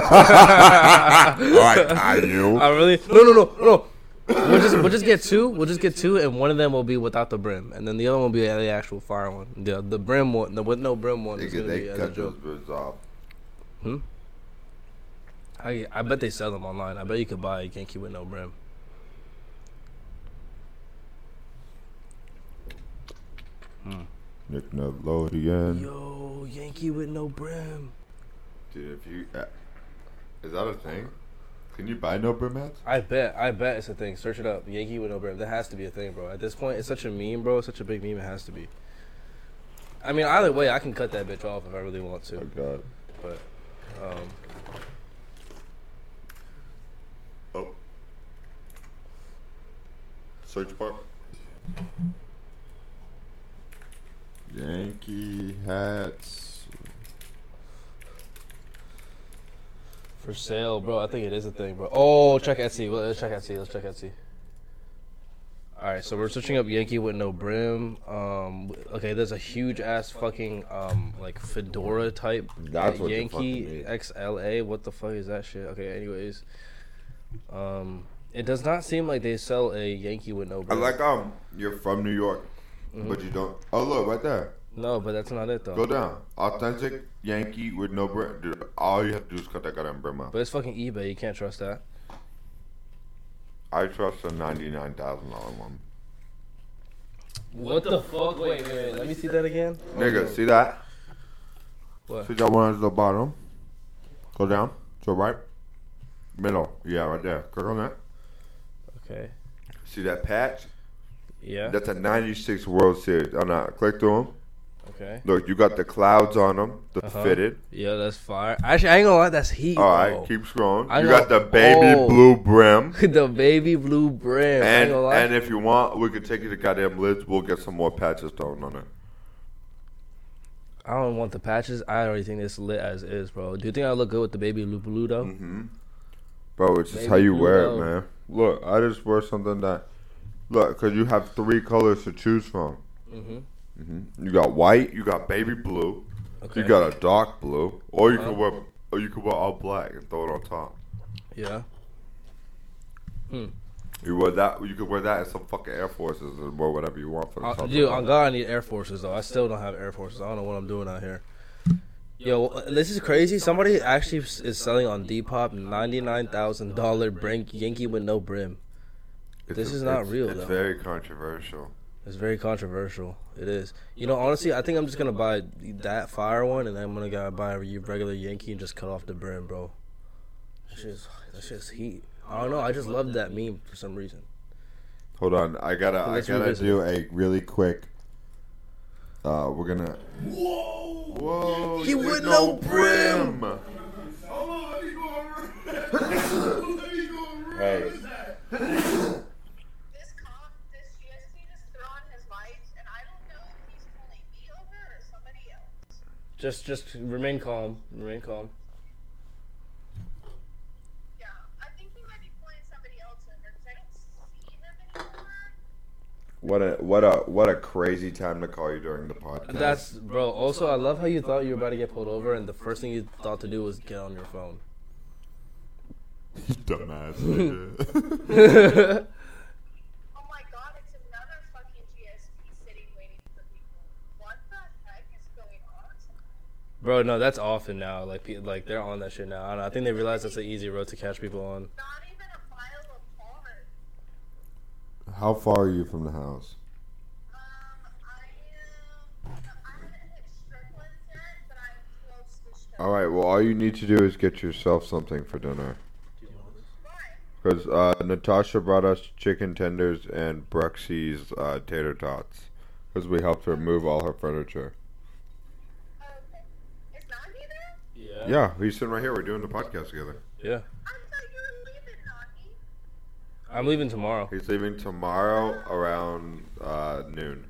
right, I you. I really no no no no. We'll just we'll just get two. We'll just get two, and one of them will be without the brim, and then the other one will be the actual fire one. The the brim one, the with no brim one is Nigga, gonna they be cut those brims off. I I bet they sell them online. I bet you could buy a Yankee with no brim. Hmm. Nick Nickelodeon. Yo, Yankee with no brim. Dude, if you. Uh, is that a thing? Can you buy no brim hats? I bet, I bet it's a thing. Search it up. Yankee with no brim. That has to be a thing, bro. At this point, it's such a meme, bro. It's such a big meme. It has to be. I mean, either way, I can cut that bitch off if I really want to. Oh god. But, um, Oh. Search bar. Yankee hats. For sale, bro. I think it is a thing, bro. Oh, check Etsy. Well, Let's check Etsy. Let's check Etsy. All right, so we're searching up Yankee with no brim. Um, okay, there's a huge ass fucking um like fedora type That's what Yankee. XLA. What the fuck is that shit? Okay, anyways, um, it does not seem like they sell a Yankee with no I brim. like um. You're from New York, but you don't. Oh look, right there. No, but that's not it though. Go down. Authentic Yankee with no brand. Dude, all you have to do is cut that goddamn brim out. But it's fucking eBay. You can't trust that. I trust the ninety-nine thousand dollar one. What the fuck? Wait, wait, wait. Let me see that again. Nigga, see that? What? See that one at the bottom? Go down. To the right. Middle. Yeah, right there. Click on that. Okay. See that patch? Yeah. That's a 96 World Series. Oh, no. Click through them. Okay. Look, you got the clouds on them, the Uh-huh. fitted. Yeah, that's fire. Actually, I ain't gonna lie, that's heat. All right, bro. keep scrolling. I you know- got the baby oh. blue brim. the baby blue brim. I ain't And gonna lie. and if you want, we could take you to goddamn lids. We'll get some more patches thrown on it. I don't want the patches. I already think it's lit as is, bro. Do you think I look good with the baby blue blue though? Mm-hmm. Bro, it's just Baby how you wear though. it, man. Look, I just wear something that. Look, because you have three colors to choose from. Mm-hmm. Hmm You got white, you got baby blue, Okay. you got a dark blue, or you Uh-huh. can wear, or you can wear all black and throw it on top. Yeah. You wear that. You could wear that as some fucking Air Forces or wear whatever you want for the Uh, top. dude, on God, I need Air Forces though. I still don't have Air Forces. I don't know what I'm doing out here. Yo, this is crazy. Somebody actually is selling on Depop ninety nine thousand dollar brink Yankee with no brim. It's this a- is not real, It's though. very controversial. It's very controversial. It is. You know, honestly, I think I'm just gonna buy that fire one, and then I'm gonna go buy a regular Yankee and just cut off the brim, bro. That shit's that shit's heat. I don't know. I just love that meme for some reason. Hold on, I gotta, I gotta revisit do a really quick. Uh, we're gonna. Whoa! Whoa! He you with with no brim. Hey, Just, just remain calm. Remain calm. Yeah, I think he might be pulling somebody else over because I don't see him anymore. what a what a what a crazy time to call you during the podcast. That's bro. Also, I love how you thought you were about to get pulled over, and the first thing you thought to do was get on your phone. dumbass. nigga. Oh my god, it's another fucking GSP sitting waiting for people. What the heck is going on? Bro, no, that's often now. Like, pe- like they're on that shit now. I, don't know, I think they realize that's an easy road to catch people on. Not even a mile apart. How far are you from the house? Um, I am. I haven't hit Strickland yet, but I'm close to Strickland. all right. Well, all you need to do is get yourself something for dinner. Because uh, Natasha brought us chicken tenders and Bruxy's uh, tater tots. Because we helped her move all her furniture. Okay. Is Nagi there? Yeah. Yeah, he's sitting right here. We're doing the podcast together. Yeah. I thought you were leaving, Nagi. I'm leaving tomorrow. He's leaving tomorrow around uh, noon.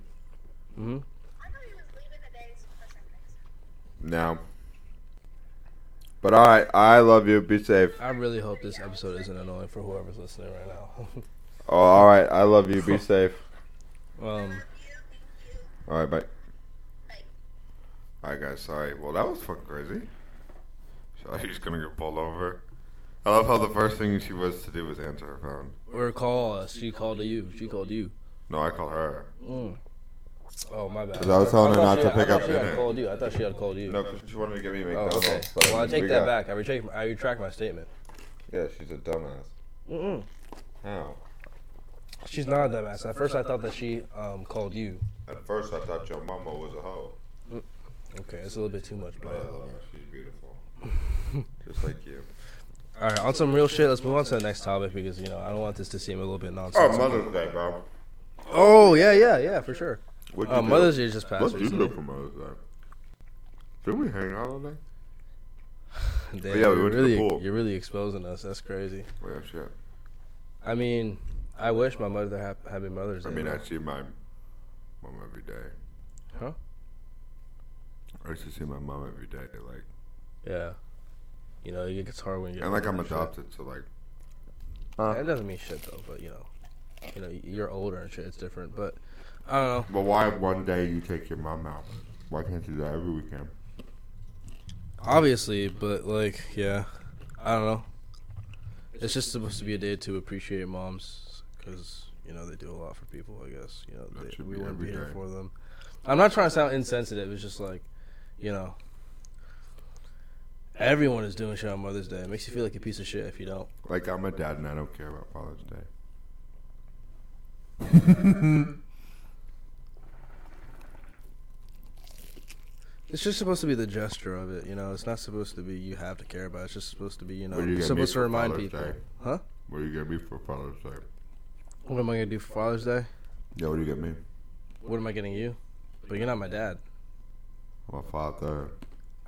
hmm I thought he was leaving today for some reason. Now. But all right, I love you. Be safe. I really hope this episode isn't annoying for whoever's listening right now. Oh, all right, I love you. Be safe. um, All right, bye. Bye. All right, guys. Sorry. Well, that was fucking crazy. So he's gonna get pulled over. I love how the first thing she was to do was answer her phone. or call us. She called you. She called you. No, I called her. Mm. Oh my bad. 'Cause I was telling her not to had- pick I thought up she had dinner. called you. I thought she had called you. No, because she wanted to get me Oh, McDonald's. okay. but Well, I take we that got- back. I retract. I retract my statement. Yeah, she's a dumbass. Mm-mm. How? She's not a dumbass. At first, I thought that she um called you. At first, I thought your mama was a hoe. Okay, it's a little bit too much, But I love her. She's beautiful. Just like you. All right, on some real shit. Let's move on to the next topic because you know I don't want this to seem a little bit nonsense. Oh. Mother's Day, bro. Oh yeah, yeah, yeah, for sure. What'd Uh, do? Mother's Day just passed What did you do for Mother's Day? Did we hang out all day? Damn, yeah, we you're really. You're really exposing us. That's crazy. Well, yeah, shit. I mean, I wish my mother had happy Mother's Day. I mean. I see my mom every day. Huh? I used to see my mom every day. Like, yeah. You know, it gets hard when you're. and like I'm older and shit. adopted, so like, That doesn't mean shit though, but you know, you know, you're older and shit. It's different, but I don't know. but why one day you take your mom out? Why can't you do that every weekend? Obviously, but like, yeah, I don't know. It's just supposed to be a day to appreciate moms because you know they do a lot for people. I guess you know they, should we be wouldn't be here day. for them. I'm not trying to sound insensitive. It's just like, you know, everyone is doing shit on Mother's Day. It makes you feel like a piece of shit if you don't. Like I'm a dad and I don't care about Father's Day. It's just supposed to be the gesture of it, you know. It's not supposed to be you have to care about. it. It's just supposed to be, you know, you you're supposed to remind Father's people. Day? Huh? What are you gonna be for Father's Day? What am I gonna do for Father's Day? Yeah, what do you get me? What am I getting you? But you're not my dad. I'm a father.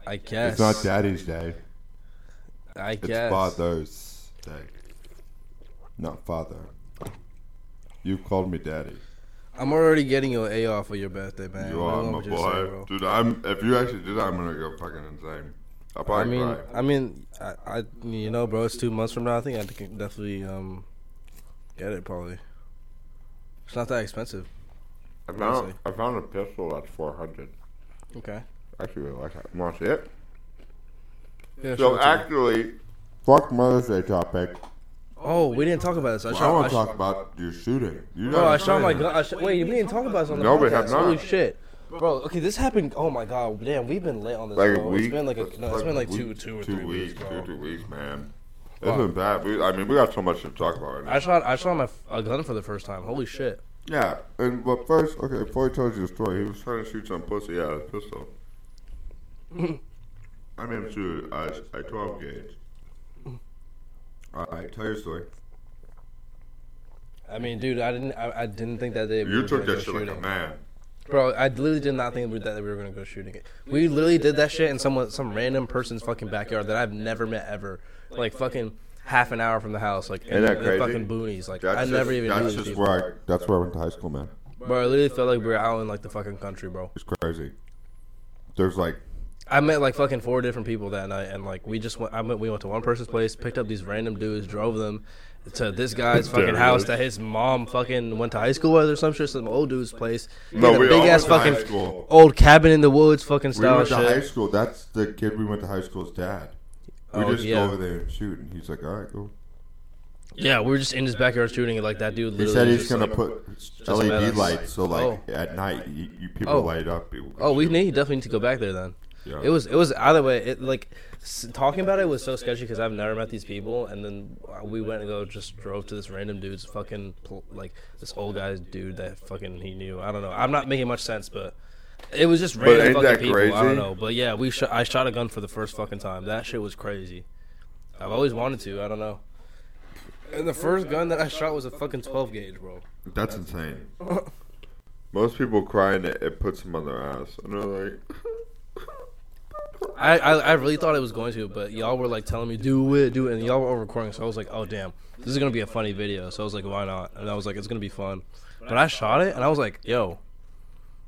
I guess. It's not daddy's day. I It's guess. It's Father's day. Not father. You called me daddy. I'm already getting your A off for your birthday, man. You are my what you're saying, boy, dude. I'm. If you actually do that, I'm gonna go fucking insane. I'll I mean, cry. I mean, I, I, you know, bro, it's two months from now. I think I can definitely um get it. Probably. It's not that expensive. I found- I found a pistol that's 400. Okay. Actually, really like that. Want to see it? Yeah, So sure, too. actually, fuck Mother's Day topic. Oh, we didn't talk about this. I Well, I want to shot talk about your shooting. You bro, I know shot my what gun. I shot, wait, we didn't talk about this on the No, we podcast. have not. Holy shit, bro. Okay, this happened. Oh my god, damn, we've been late on this. Like a bro. week. It's been like a no, it's been like a two, week- two or two three weeks, weeks, bro. two, two weeks, man. It's Fuck. been bad. We, I mean, we got so much to talk about right now. I shot. I shot my a gun for the first time. Holy shit. Yeah, and but first, okay, before he tells you the story, he was trying to shoot some pussy out of a pistol. I him shoot a, a 12 gauge. Alright, tell your story. I mean, dude, I didn't. I, I didn't think that they. You were took gonna that go shit like a shooting. man. Bro, I literally did not think that we were gonna go shooting it. We literally did that shit in someone, some random person's fucking backyard that I've never met ever. Like fucking half an hour from the house, like in, Isn't that crazy? fucking boonies. Like That's I just, never even knew That's these just people. where I. That's where I went to high school, man. Bro, I literally felt like we were out in like the fucking country, bro. It's crazy. There's like I met like fucking four different people that night, and like we just went. I went. We went to one person's place, picked up these random dudes, drove them to this guy's fucking house that his mom fucking went to high school with or some shit. Some old dude's place. He No, had a we big all ass went to high fucking school. old cabin in the woods, fucking we style went to shit. high school. That's the kid we went to high school's dad. We Oh, just yeah. go over there and shoot, and he's like, "All right, cool." Yeah, we were just in his backyard shooting it like that dude. He Literally said he's just, gonna like- put. LED lights, so like Oh. at night, you, you people Oh. light up. People can Oh, we shoot. need definitely need to go back there then. Yeah. It was it was either way. It like s- talking about it was so sketchy because I've never met these people, and then we went and go just drove to this random dude's fucking pl- like this old guy's dude that fucking he knew. I don't know. I'm not making much sense, but it was just random ain't fucking that people. I don't know, but yeah, we shot. I shot a gun for the first fucking time. That shit was crazy. I've always wanted to. I don't know. And the first gun that I shot was a fucking 12 gauge, bro. That's insane. Most people cry and it, it puts them on their ass, and they're like, I, I I really thought it was going to, but y'all were like telling me do it, do it, and y'all were all recording. So I was like, oh damn, this is gonna be a funny video. So I was like, why not? And I was like, it's gonna be fun. But I shot it, and I was like, yo,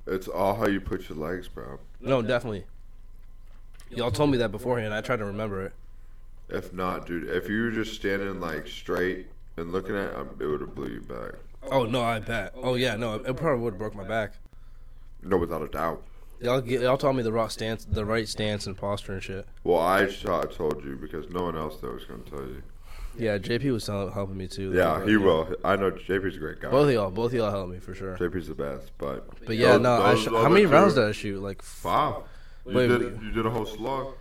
"It's all how you put your legs, bro. no, definitely. Y'all told me that beforehand. I tried to remember it. If not, dude, if you were just standing like straight and looking at, um, it, it would have blew you back. Oh no, I bet. Oh yeah, no, it probably would have broke my back. No, without a doubt. Y'all get, y'all taught me the right stance, the right stance and posture and shit. Well, I shot, told you because no one else there was gonna tell you. Yeah, JP was tell- helping me too. Yeah, he will. I know JP's a great guy. Both of y'all, both of y'all helped me for sure. JP's the best, but But yeah, those- no, I those sh- how many two- rounds did I shoot? Like Five. You Wait, did wait. you did a whole slug.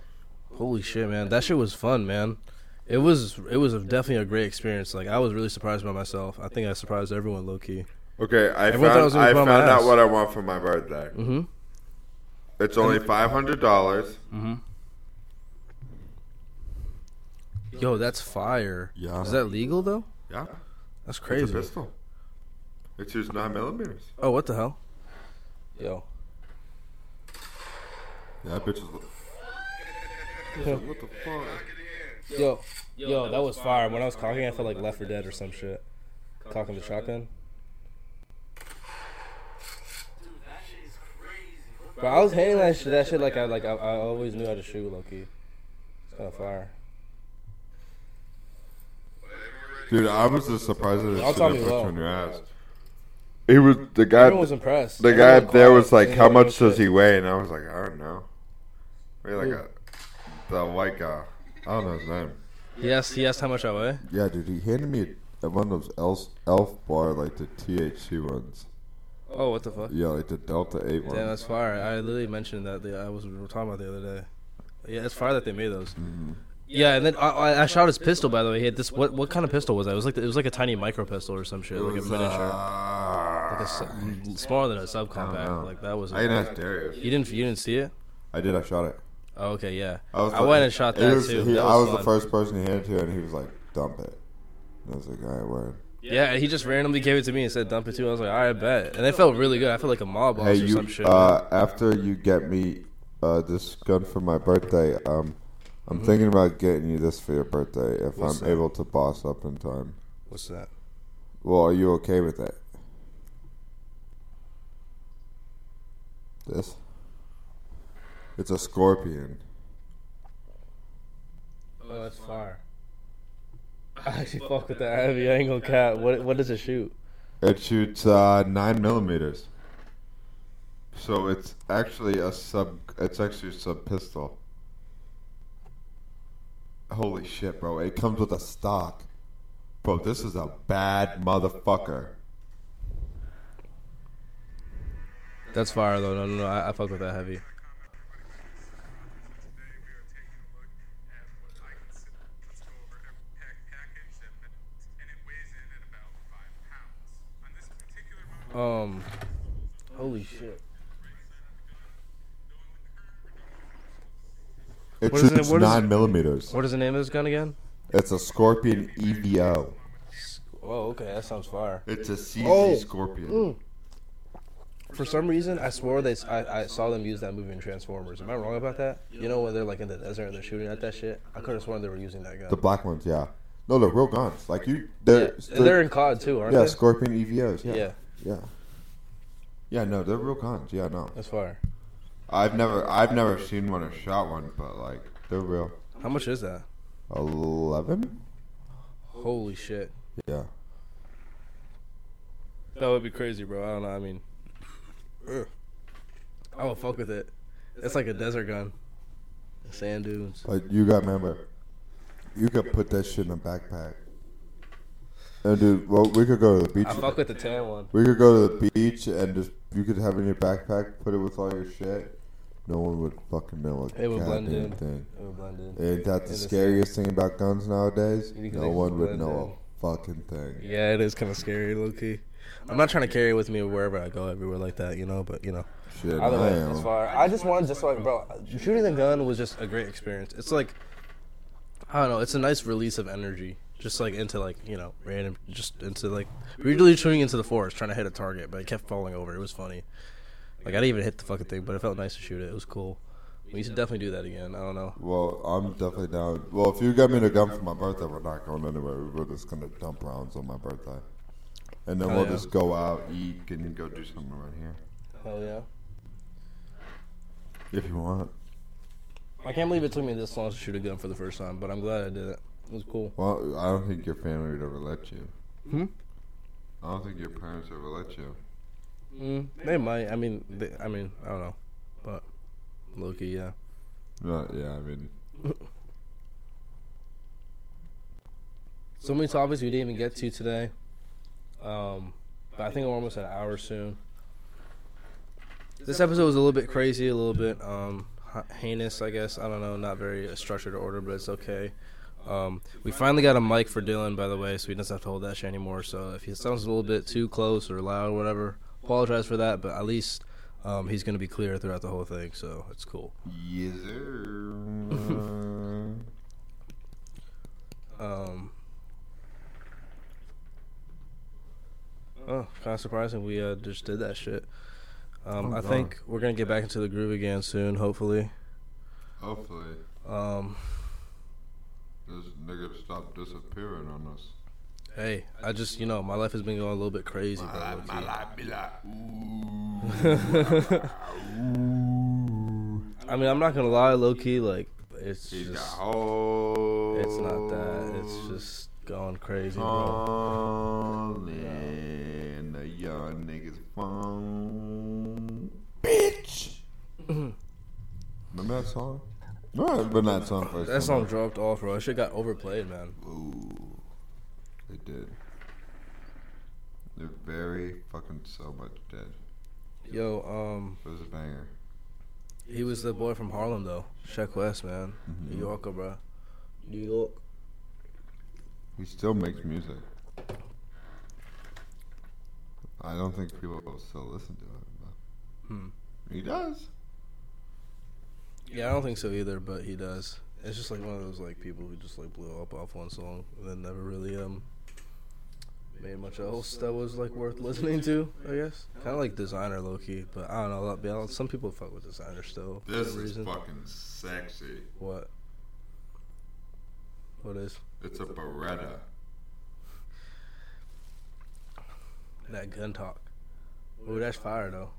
Holy shit, man! That shit was fun, man. It was it was a, definitely a great experience. Like I was really surprised by myself. I think I surprised everyone low key. Okay, I Everyone thought I was found I put on my found out what I want for my birthday. Mm-hmm. It's only five hundred dollars. Mm-hmm. Yo, that's fire. Yeah. Is that legal though? Yeah, That's it's a crazy. pistol. It's just nine millimeters. Oh, what the hell? Yo. Yeah, that bitch is. What the fuck? Yo. Yo, that was fire. When I was cocking, I felt like Left 4 Dead or some shit. Cocking the shotgun. Bro, I was hating that shit, that shit like I like I, I always knew how to shoot low key. It's kind of fire. Dude, I was just surprised that it Y'all shit taught didn't put you on your ass. He was the guy. Everyone was impressed. The guy up there was like, "How much does he weigh?" And I was like, "I don't know." Maybe like a the white guy. I don't know his name. He asked, he asked how much I weigh. Yeah, dude, he handed me one of those elf, elf bar, like the THC ones. Oh, what the fuck? Yo, it's the Delta 8 one. Damn, ones. that's fire. I literally mentioned that the, I was we were talking about the other day. Yeah, it's fire that they made those. Mm-hmm. Yeah, and then I, I, I shot his pistol. By the way, he had this. What what kind of pistol was that? It was like it was like a tiny micro pistol or some shit, like a miniature, like a smaller than a uh, I don't subcompact. Like that was. I didn't ask Darius. You didn't you didn't see it? I did, I shot it. Oh, okay, yeah. I was I like- went and shot that was- too. he- That I was fun. the first person he handed to, and he was like, dump it. And I was like, all right, word. Yeah, he just randomly gave it to me and said dump it too. I was like, all right, bet. And it felt really good. I felt like a mob boss Hey, or you, some shit. uh, after you get me uh, this gun for my birthday. Um, I'm thinking about getting you this for your birthday if What's I'm that? able to boss up in time. What's that? Well, are you okay with that? This? It's a scorpion. Oh, that's fire. I actually fuck with that heavy angle cap. What what does it shoot? It shoots uh, nine millimeters. So it's actually a sub. It's actually a sub pistol. Holy shit, bro! It comes with a stock. Bro, this is a bad motherfucker. That's fire though. No, no, no. I, I fuck with that heavy. Um, holy shit. It What is it- shoots what is nine it- millimeters. What is the name of this gun again? It's a Scorpion EVO. Oh, okay, that sounds fire. It's a CZ Oh. Scorpion. For some reason, I swore they I, I saw them use that movie in Transformers. Am I wrong about that? You know when they're like in the desert and they're shooting at that shit? I could have sworn they were using that gun. The black ones, yeah. No, they're real guns. Like you, they're yeah, they're in COD too, aren't yeah, they? Yeah, Scorpion EVOs. Yeah. Yeah, yeah, yeah. No, they're real guns. Yeah, no. that's fire. I've never, I've never seen one or shot one, but like they're real. How much is that? Eleven? Holy shit. Yeah. That would be crazy, bro. I don't know. I mean, ugh. I would fuck with it. It's like a desert gun. Sand dunes. Like you got remember, you could put that shit in a backpack. And dude, well, we could go to the beach. I fuck with the tan one. We could go to the beach and just you could have it in your backpack, put it with all your shit. No one would fucking know a It would blend in. thing. It would blend in. Ain't that the scariest thing about guns nowadays? No one would blend know a fucking thing. Yeah, it is kind of scary, low key. I'm not trying to carry it with me wherever I go, everywhere like that, you know. But you know, Shit, either I way, am. it's fire. I just wanted, just like, bro, shooting the gun was just a great experience. It's like, I don't know, it's a nice release of energy, just like into like you know, random, just into like really shooting into the forest, trying to hit a target, but it kept falling over. It was funny. Like I didn't even hit the fucking thing, but it felt nice to shoot it. It was cool. We should definitely do that again. I don't know. Well, I'm definitely down. Well, if you got me the gun for my birthday, we're not going anywhere. We're just gonna dump rounds on my birthday, and then Oh, we'll yeah. just go out, eat, and go do something around here Hell yeah. if you want. I can't believe it took me this long to shoot a gun for the first time, but I'm glad I did it. It was cool. Well, I don't think your family would ever let you. Hmm? I don't think your parents ever let you. Mm, they might. I mean, they, I mean, I don't know, but Loki, yeah. No, yeah, I mean, So many topics we didn't even get to today. Um, but I think we're almost at an hour soon. This episode was a little bit crazy, a little bit um, heinous, I guess. I don't know, not very uh, structured or ordered, but it's okay. Um, we finally got a mic for Dylan, by the way, so he doesn't have to hold that shit anymore. So if he sounds a little bit too close or loud or whatever, apologize for that. But at least um, he's going to be clear throughout the whole thing, so it's cool. yes, sir. Um, oh, kind of surprising we uh, just did that shit. Um, Oh, I God. think we're gonna get back into the groove again soon, hopefully. Hopefully, Um, this nigga stop disappearing on us. hey, I just you know my life has been going a little bit crazy, bro. low-key. be like, I mean, I'm not gonna lie, low key, like it's He's just, it's not that. It's just going crazy, bro. All in the young niggas phone. Bitch. Remember that song? No, remember that song first. That song dropped off, bro. That shit got overplayed, man. Ooh, they did. They're very fucking so much dead. Yo, um, It was a banger. he was the boy from Harlem though, Sheck Wes, man, New Yorker, bro. New York. He still makes music. I don't think people will still listen to it, but Hmm. he does. Yeah, I don't think so either, but he does. It's just like one of those like people who just like blew up off one song and then never really um made much else that was like worth listening to. I guess kind of like Desiigner low key, but I don't know. I'll be honest, Some people fuck with Desiigner still. for This some is reason. fucking sexy. What? What is It's a Beretta. that gun talk? Ooh, that's fire though.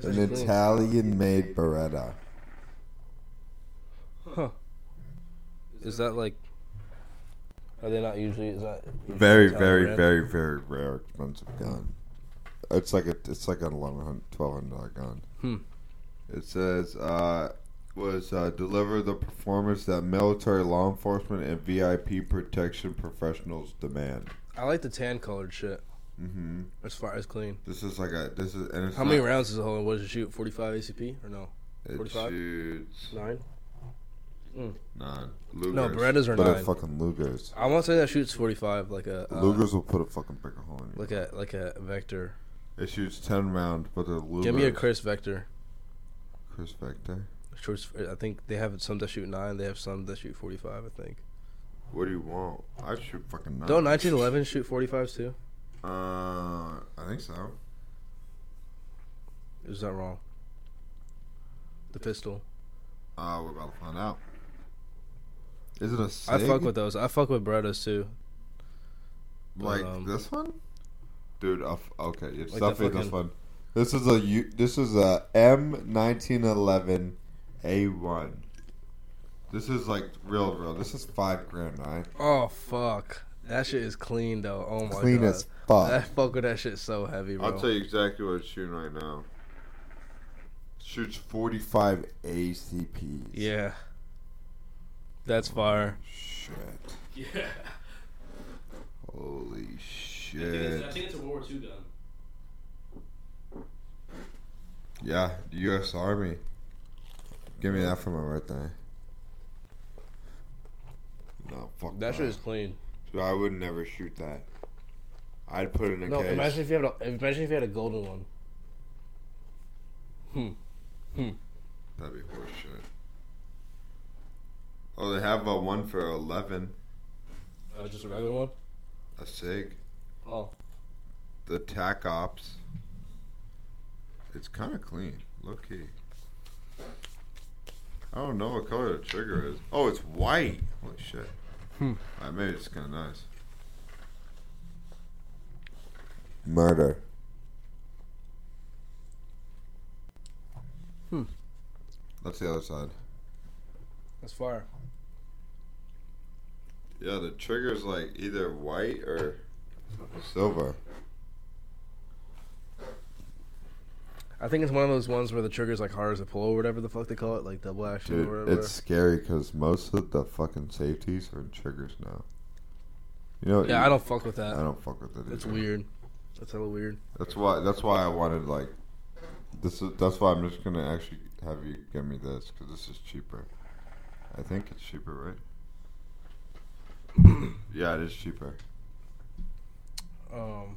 That's An. Italian-made Beretta. Huh. Is that like? Are they not usually? Is that usually Very, very, brand? very, very rare, expensive gun. It's like a, it's like an eleven hundred, twelve hundred dollar gun. Hmm. It says, uh, was uh, deliver the performance that military law enforcement and VIP protection professionals demand. I like the tan colored shit. Mm-hmm. As far as clean. This is like a, this is, and it's How many rounds is it hold? What does it shoot? Forty five ACP or no? It 45? shoots Nine. Nine. Lugers. No, Berettas are but nine. a fucking Lugers. I want to say that shoots forty five, like a uh, Lugers will put a fucking bigger hole in you. like a like a vector. It shoots ten rounds, but they're Lugers. Give me a Kriss vector. Kriss Vector. Shorts. I think they have some that shoot nine. They have some that shoot forty five. I think. What do you want? I shoot fucking nine. Don't nineteen eleven shoot forty fives too? Uh, I think so. Is that wrong? The pistol. Uh, we're about to find out. Is it a I Sig? fuck with those. I fuck with Berettas too. like um, this one, dude. Okay, it's Like the definitely this one. This is a U. This is a M nineteen eleven A one. This is like real, real. This is five grand, right? Oh fuck. That shit is clean though. Oh my Clean god. Clean as fuck. I fuck with that shit so heavy, bro. I'll tell you exactly what it's shooting right now. Shoots forty five ACPs. Yeah. That's fire. Shit. Yeah. Holy shit. I think it's a World War II gun. Yeah, the U.S. Army. Give me that for my birthday. No, fuck That shit is clean. Dude, I would never shoot that. I'd put it in a No, case. imagine if you had a imagine if you had a golden one. Hmm. Hmm. That'd be horseshit. Oh, they have a one for eleven. Uh, just a regular one. A Sig. Oh. The TAC Ops. It's kind of clean. Low key. I don't know what color the trigger is. Oh, it's white. Holy shit. Hmm. Alright, maybe it's kind of nice. Murder. Hmm. That's the other side. That's fire. Yeah, the trigger's like either white or silver. I think it's one of those ones where the trigger's like hard as a pull or whatever the fuck they call it, like double action Dude, or whatever. it's scary because most of the fucking safeties are in triggers now. You know? yeah, I don't fuck with that. I don't fuck with it. It's either. weird. That's hella weird. That's why. That's why I wanted like. This is. That's why I'm just gonna actually have you get me this because this is cheaper. I think it's cheaper, right? yeah, it is cheaper. Um,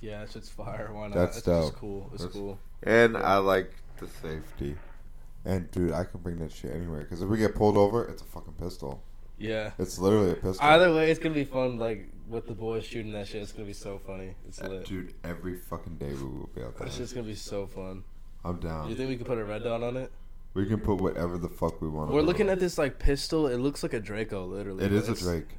yeah, that shit's fire. Why not? That's it's just dope. cool. It's That's- cool. And I like the safety. And dude, I can bring that shit anywhere because if we get pulled over, it's a fucking pistol. Yeah. It's literally a pistol. Either way, it's gonna be fun. Like with the boys shooting that shit, it's gonna be so funny. It's lit. Dude, every fucking day we will be out there. That shit's gonna be so fun. I'm down. You think we could put a red dot on it? We can put whatever the fuck we want. We're looking at this like pistol. It looks like a Draco, literally. It is a it's- Drake.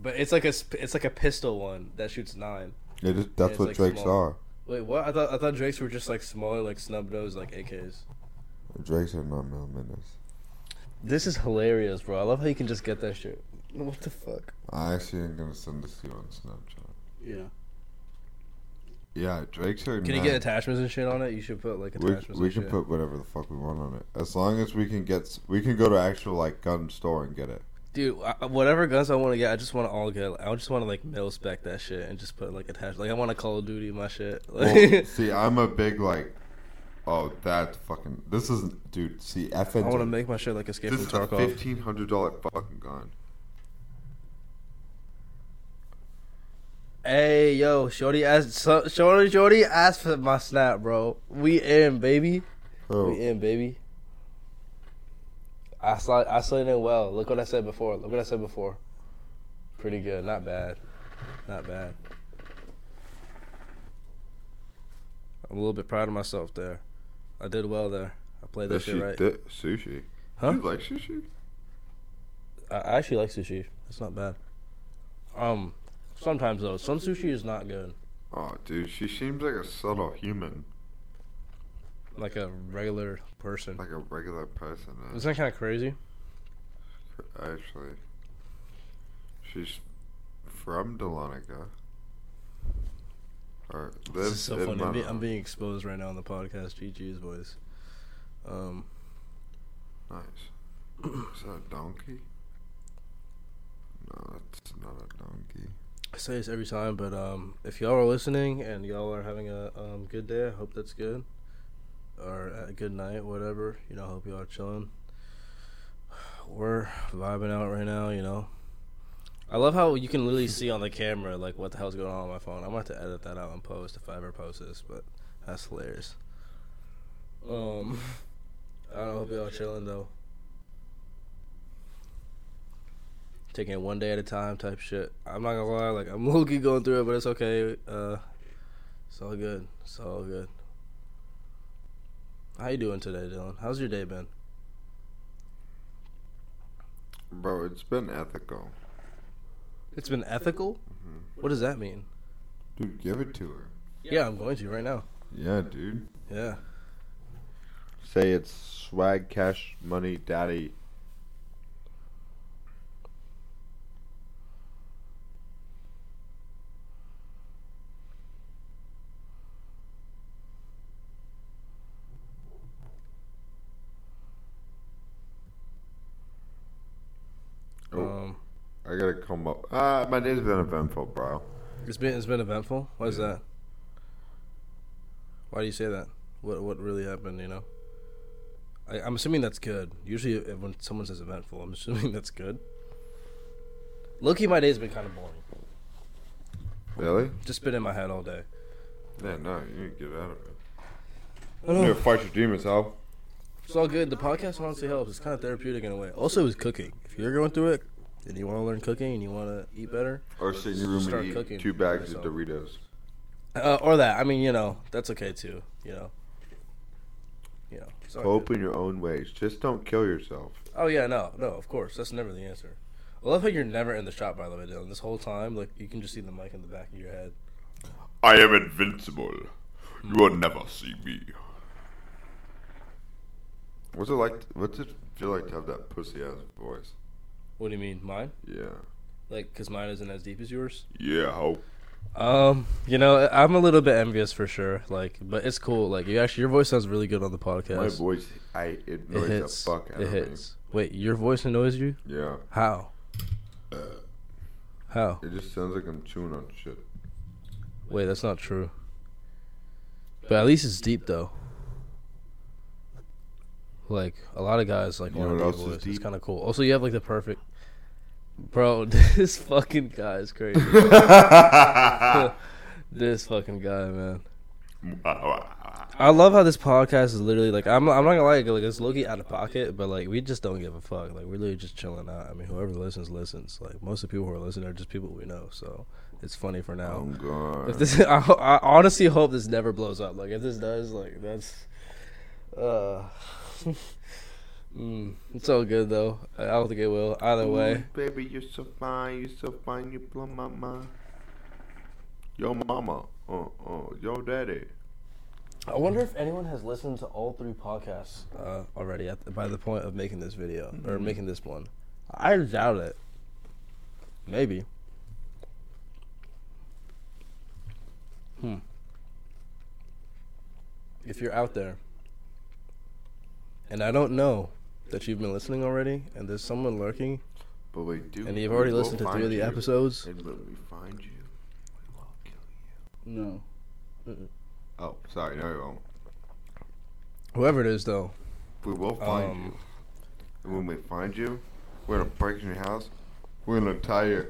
but it's like a it's like a pistol one that shoots nine. It is. That's it's, what like, Drakes small. are. Wait, what? I thought I thought Drakes were just like smaller, like snub nose, like AKs. Drakes are not millimeters. This is hilarious, bro. I love how you can just get that shit. What the fuck? I actually am gonna send this to you on Snapchat. Yeah. Yeah, Drakes are. Can you get attachments and shit on it? You should put like We, attachments. we and can shit. put whatever the fuck we want on it, as long as we can get. We can go to actual like gun store and get it. Dude, I, whatever guns I want to get, I just want to all get. I just want to like mil spec that shit and just put like attach. Like I want to Call of Duty my shit. Like, Well, see, I'm a big like. Oh, that fucking. This isn't, dude. See, I want to make my shit like Escape This from is a Tarkov. fifteen hundred dollar fucking gun. Hey yo, Shorty asked Shorty Shorty asked for my snap, bro. We in, baby. Oh. We in, baby. I slid I slid in well. Look what I said before. Look what I said before. Pretty good. Not bad. Not bad. I'm a little bit proud of myself there. I did well there. I played that, that shit right. Sushi. Huh? You like sushi? I actually like sushi. It's not bad. Um, sometimes though, some sushi is not good. Oh, dude, she seems like a subtle human, Like a regular person. like a regular person. uh, Isn't that kind of crazy? Actually, she's from Dahlonega. Or This lives is so in funny. I'm, be- I'm being exposed right now on the podcast. GG's voice. Um, Nice. Is that a donkey? No, it's not a donkey. I say this every time, but um, if y'all are listening and y'all are having a um, good day, I hope that's good. Or a good night, whatever. You know, I hope y'all are chilling. We're vibing out right now, you know. I love how you can literally see on the camera like what the hell's going on on my phone. I'm to have to edit that out and post if I ever post this, but that's hilarious. Um, I don't know, hope y'all are chilling though. Taking it one day at a time type shit. I'm not gonna lie, like I'm key going through it, but it's okay. Uh, it's all good. It's all good. How you doing today, Dylan? How's your day been? Bro, it's been ethical. It's been ethical. What does that mean? Dude, give it to her. Yeah, I'm going to right now. Yeah, dude. Yeah. Say it's swag, cash, money, daddy. Oh. Um, I gotta come up. Ah, my day's been eventful, bro. it's been it's been eventful. Why is Yeah. that? Why do you say that? What what really happened? You know. I, I'm assuming that's good. Usually, when someone says eventful, I'm assuming that's good. Loki, my day's been kind of boring. Really? Just been in my head all day. Yeah, no, you need to get out of it. I You need to fight your demons, Al. It's all good. The podcast honestly helps. It's kind of therapeutic in a way. Also, it's cooking. If you're going through it and you want to learn cooking and you want to eat better, Or sit in your room Start and cooking eat two bags of. Doritos. uh, or that. I mean, you know, that's okay too. You know, you know. it's Hope in your own ways. Just don't kill yourself. Oh yeah, no, no. Of course, that's never the answer. I love how you're never in the shop. By the way, Dylan. This whole time, like you can just see the mic in the back of your head. I am invincible. You will never see me. What's it like? What's it feel like to have that pussy ass voice? What do you mean, mine? Yeah. Like, cause mine isn't as deep as yours. Yeah, hope. Um, you know, I'm a little bit envious for sure. Like, but it's cool. Like, you actually, your voice sounds really good on the podcast. My voice, I it it annoys hits. the fuck out It of hits. Wait, your voice annoys you? Yeah. How? How? It just sounds like I'm chewing on shit. Wait, that's not true. But at least it's deep though. Like a lot of guys like You know what else is voice. It's kind of cool. Also, you have like the perfect. Bro, this fucking guy is crazy. this fucking guy, man. I love how this podcast is literally like I'm. I'm not gonna lie, like it's low out of pocket, but like we just don't give a fuck. Like we're literally just chilling out. I mean, whoever listens listens. Like most of the people who are listening are just people we know. So it's funny for now. Oh god. If this, I, I honestly hope this never blows up. Like if this does, like that's, uh, mm, it's all good though. I don't think it will. Either way, baby, you're so fine. You're so fine. You blow my mind. Yo, mama. Oh, oh, yo, daddy. I wonder if anyone has listened to all three podcasts uh, already at the, by the point of making this video or making this one. I doubt it. Maybe. Hmm. If you're out there, and I don't know that you've been listening already, and there's someone lurking, But we do. and you've already listened to three of the you. episodes. And when we find you, we will kill you. No. Oh, sorry. No, we won't. Whoever it is, though. We will find Um, you. And when we find you, we're gonna break in your house. We're gonna tie you.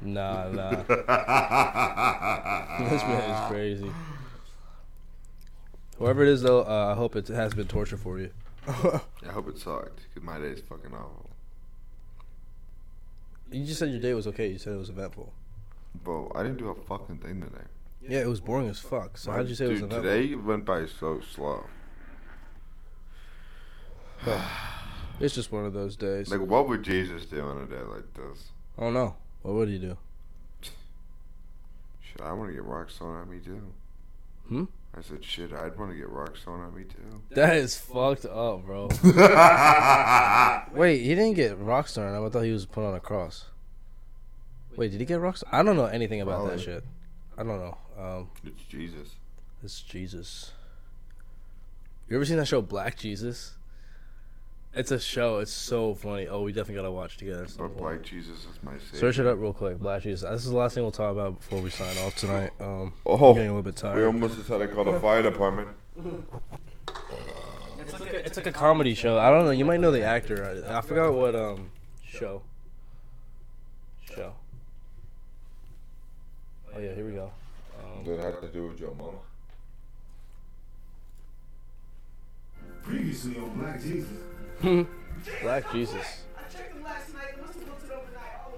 Nah, nah. this man is crazy. Whoever it is, though, uh, I hope it has been torture for you. I hope it sucked, because my day is fucking awful. you just said your day was okay. You said it was eventful. Bro, I didn't do a fucking thing today. Yeah, it was boring as fuck. So how'd you say it was Dude, eventful? today went by so slow. It's just one of those days. Like, what would Jesus do on a day like this? I don't know. What would he do? Shit, I want to get rocks thrown at me too. Hmm? I said, shit, I'd want to get rocks thrown at me too. That is fucked up, bro. Wait, he didn't get rockstar. and I thought he was put on a cross. Wait, did he get rockstar? I don't know anything about that shit. I don't know. Um, It's Jesus. it's Jesus. You ever seen that show Black Jesus? It's a show. It's so funny. Oh, we definitely gotta watch together. But. Black Jesus is my savior. Search it up real quick. Black Jesus. This is the last thing we'll talk about before we sign off tonight. Um, Oh, I'm getting a little bit tired. we almost just had to call the fire department. It's like, a, it's like a comedy show. I don't know. You might know the actor. I, I forgot what um show. Show. Oh yeah, here we go. Um, Does it have to do with your mama? Previously on Black Jesus. Black Jesus. I checked him last night. Must have looked it overnight. Oh,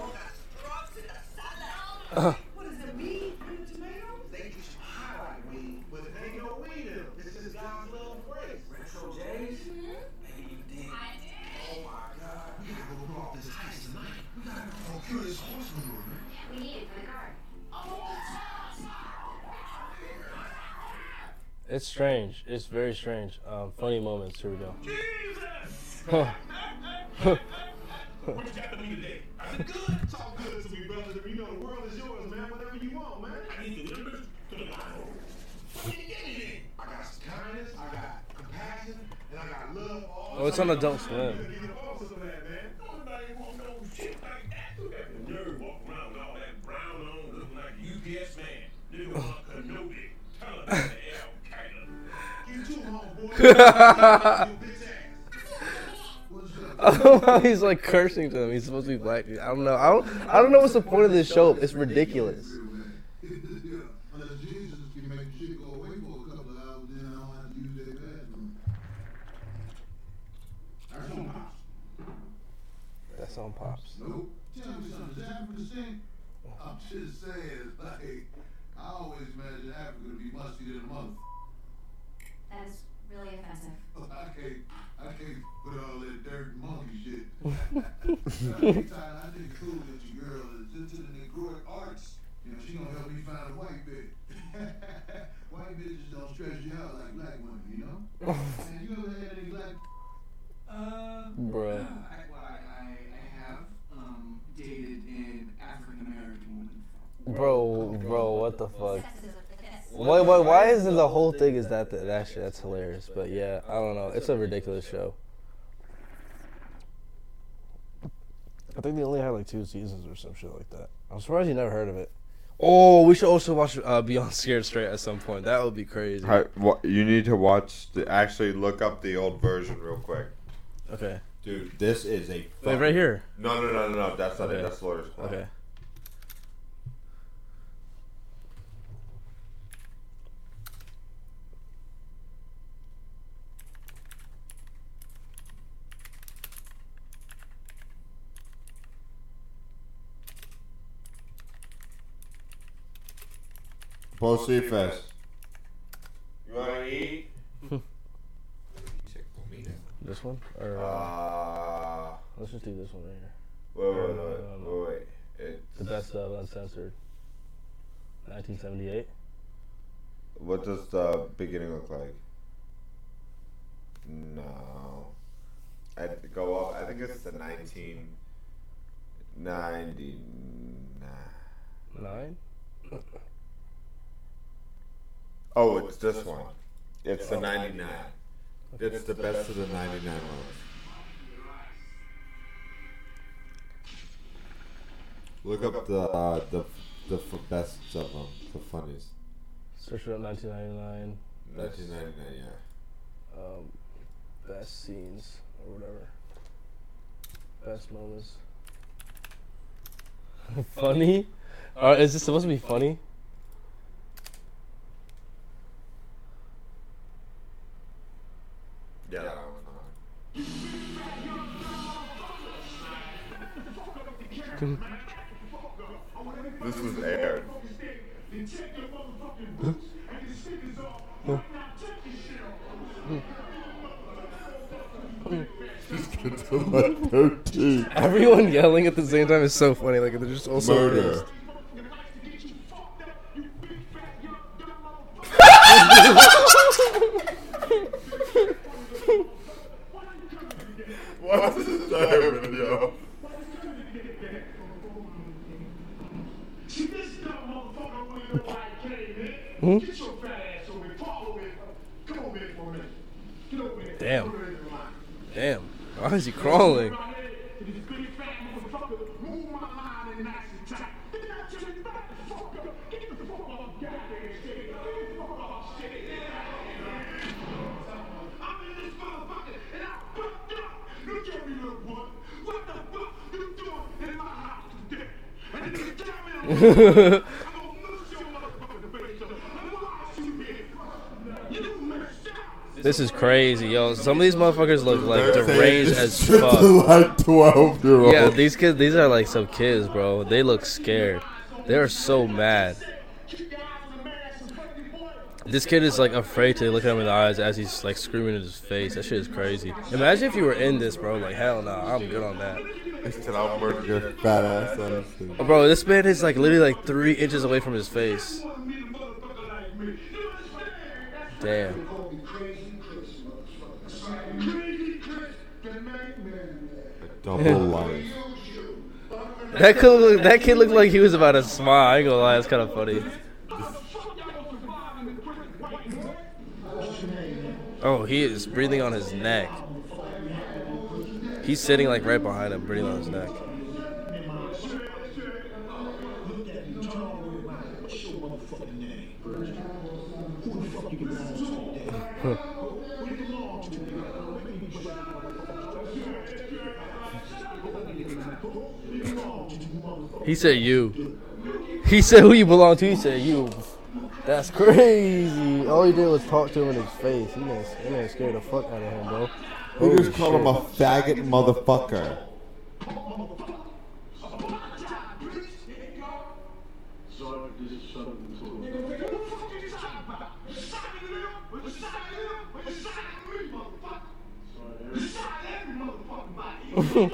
oh, got drugs in the salad. What does it mean? Green tomatoes? They just highlight weed, but it ain't no weed in them. This is God's love grace. Retro J's? Maybe you did. Oh my God. We gotta go blow off this heist tonight. We gotta procure this horse manure, man. We need it for the car. It's strange. It's very strange. Um, funny moments. Here we go. What you got for me today? I said, good. Talk good to me, brother. You know the world is yours, man. Whatever you want, man. I need the numbers to the Bible. What you get anything? I got kindness, I got compassion, and I got love all. Oh, it's on Adult Swim. He's like cursing to them. He's supposed to be black. I don't know. I don't. I don't know what's the point of this show. It's ridiculous. That's on pops. Nope. I'm just saying, like, I always imagine Africa to be musty than a mother. That is really offensive. I can't, I can't put all that dirt monkey shit. Anytime I think it's cool that your girl is into the Negroid arts, you know, she gonna help me find a white bitch. white bitches don't stress you out like black women, you know? and you ever had any black Uh, Bruh. I, well, I, I, I have um, dated an African American woman. Bro, bro, what the fuck? Why, why, why is it the whole thing is that that, that shit? That's hilarious. But yeah, I don't know. It's a ridiculous show. I think they only had like two seasons or some shit like that. I'm surprised you never heard of it. Oh, we should also watch uh, Beyond Scared Straight at some point. That would be crazy. Hi, wha- you need to watch the actually look up the old version real quick, Okay. dude. This is a Wait, right here. No, no, no, no, no. That's not Okay. it. That's Lawyer's Club. Okay. Post fest. You wanna eat? This one? Or uh, Uh, let's just do this one right here. wait, wait, wait, wait, wait. It's, The best of uncensored. 1978. What does the beginning look like? No. I go up. I think it's the 1999. Nine? Oh, it's this one. It's the 99. It's the best of the 99 ones. Look up the uh, the the f- best of them, the funniest. Search it up 1999. 1999, yeah. Um, best scenes or whatever. Best moments. funny? Uh, is this supposed to be funny? To my 13. Everyone yelling at the same time is so funny. Like they're just also Murder. What's this diamond, yo? See, this dumb motherfucker wanna know why he came in. Get your fat ass over here. Follow me. Come over here for a minute. Get over here. Damn. Put it in the line. Damn. Why is he crawling? This is crazy, yo. Some of these motherfuckers look like deranged as fuck. like 12 year old. Yeah, these kids, these are like some kids, bro. They look scared. They are so mad. This kid is like afraid to look at him in the eyes as he's like screaming in his face. That shit is crazy. Imagine if you were in this, bro. Like hell no, I'm good on that. I'll murder your fat ass. Oh, bro, this man is like literally like three inches away from his face. Damn. Double life. That kid, look, that kid looked like he was about to smile. I ain't gonna lie, it's kind of funny. Oh, he is breathing on his neck. He's sitting like right behind him, breathing on his neck. He said you. He said who you belong to. He said you. That's crazy. All he did was talk to him in his face. He man, he man scared the fuck out of him, bro. He just called him a faggot motherfucker.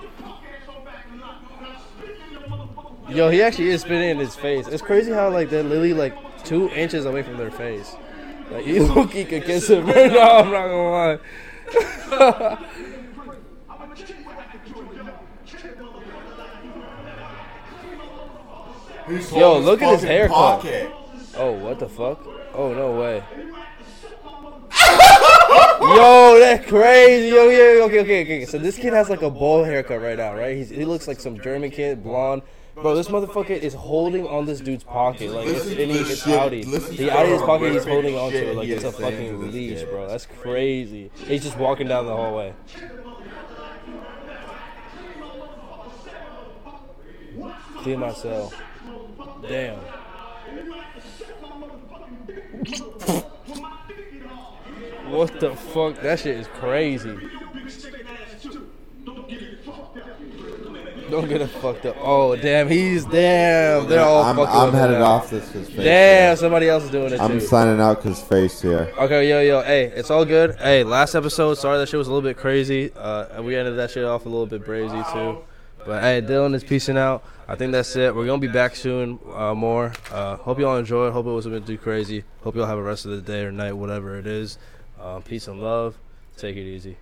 Yo, he actually is spitting in his face. It's crazy how like they're literally like two inches away from their face. Like you look, he could kiss him right now. I'm not gonna lie. Yo, look at his haircut. pocket. oh, what the fuck? Oh no way. Yo, that's crazy. Yo, yeah, okay, okay, okay. So this kid has like a bowl haircut right now, right? He's, he looks like some German kid, blonde. Bro, this motherfucker is holding on this dude's pocket like it's Listen any to the it's shit- Audi. listen The Audi his pocket, he's holding on to it like he it's a is saying to fucking this leash, kid. bro. That's crazy. He's just walking down the hallway. Clean my cell. Damn. What the fuck? That shit is crazy. Don't get it fucked up. Oh damn, he's damn. They're all I'm, fucking I'm him headed now. off this because face. Damn, here. somebody else is doing it I'm too. signing out because face here. Okay, yo, yo, hey, it's all good. Hey, last episode, sorry that shit was a little bit crazy. Uh, we ended that shit off a little bit brazy too. But hey, Dylan is peacing out. I think that's it. We're gonna be back soon, uh, more. Uh, hope y'all enjoyed. Hope it wasn't too crazy. Hope y'all have a rest of the day or night, whatever it is. Uh, peace and love. Take it easy.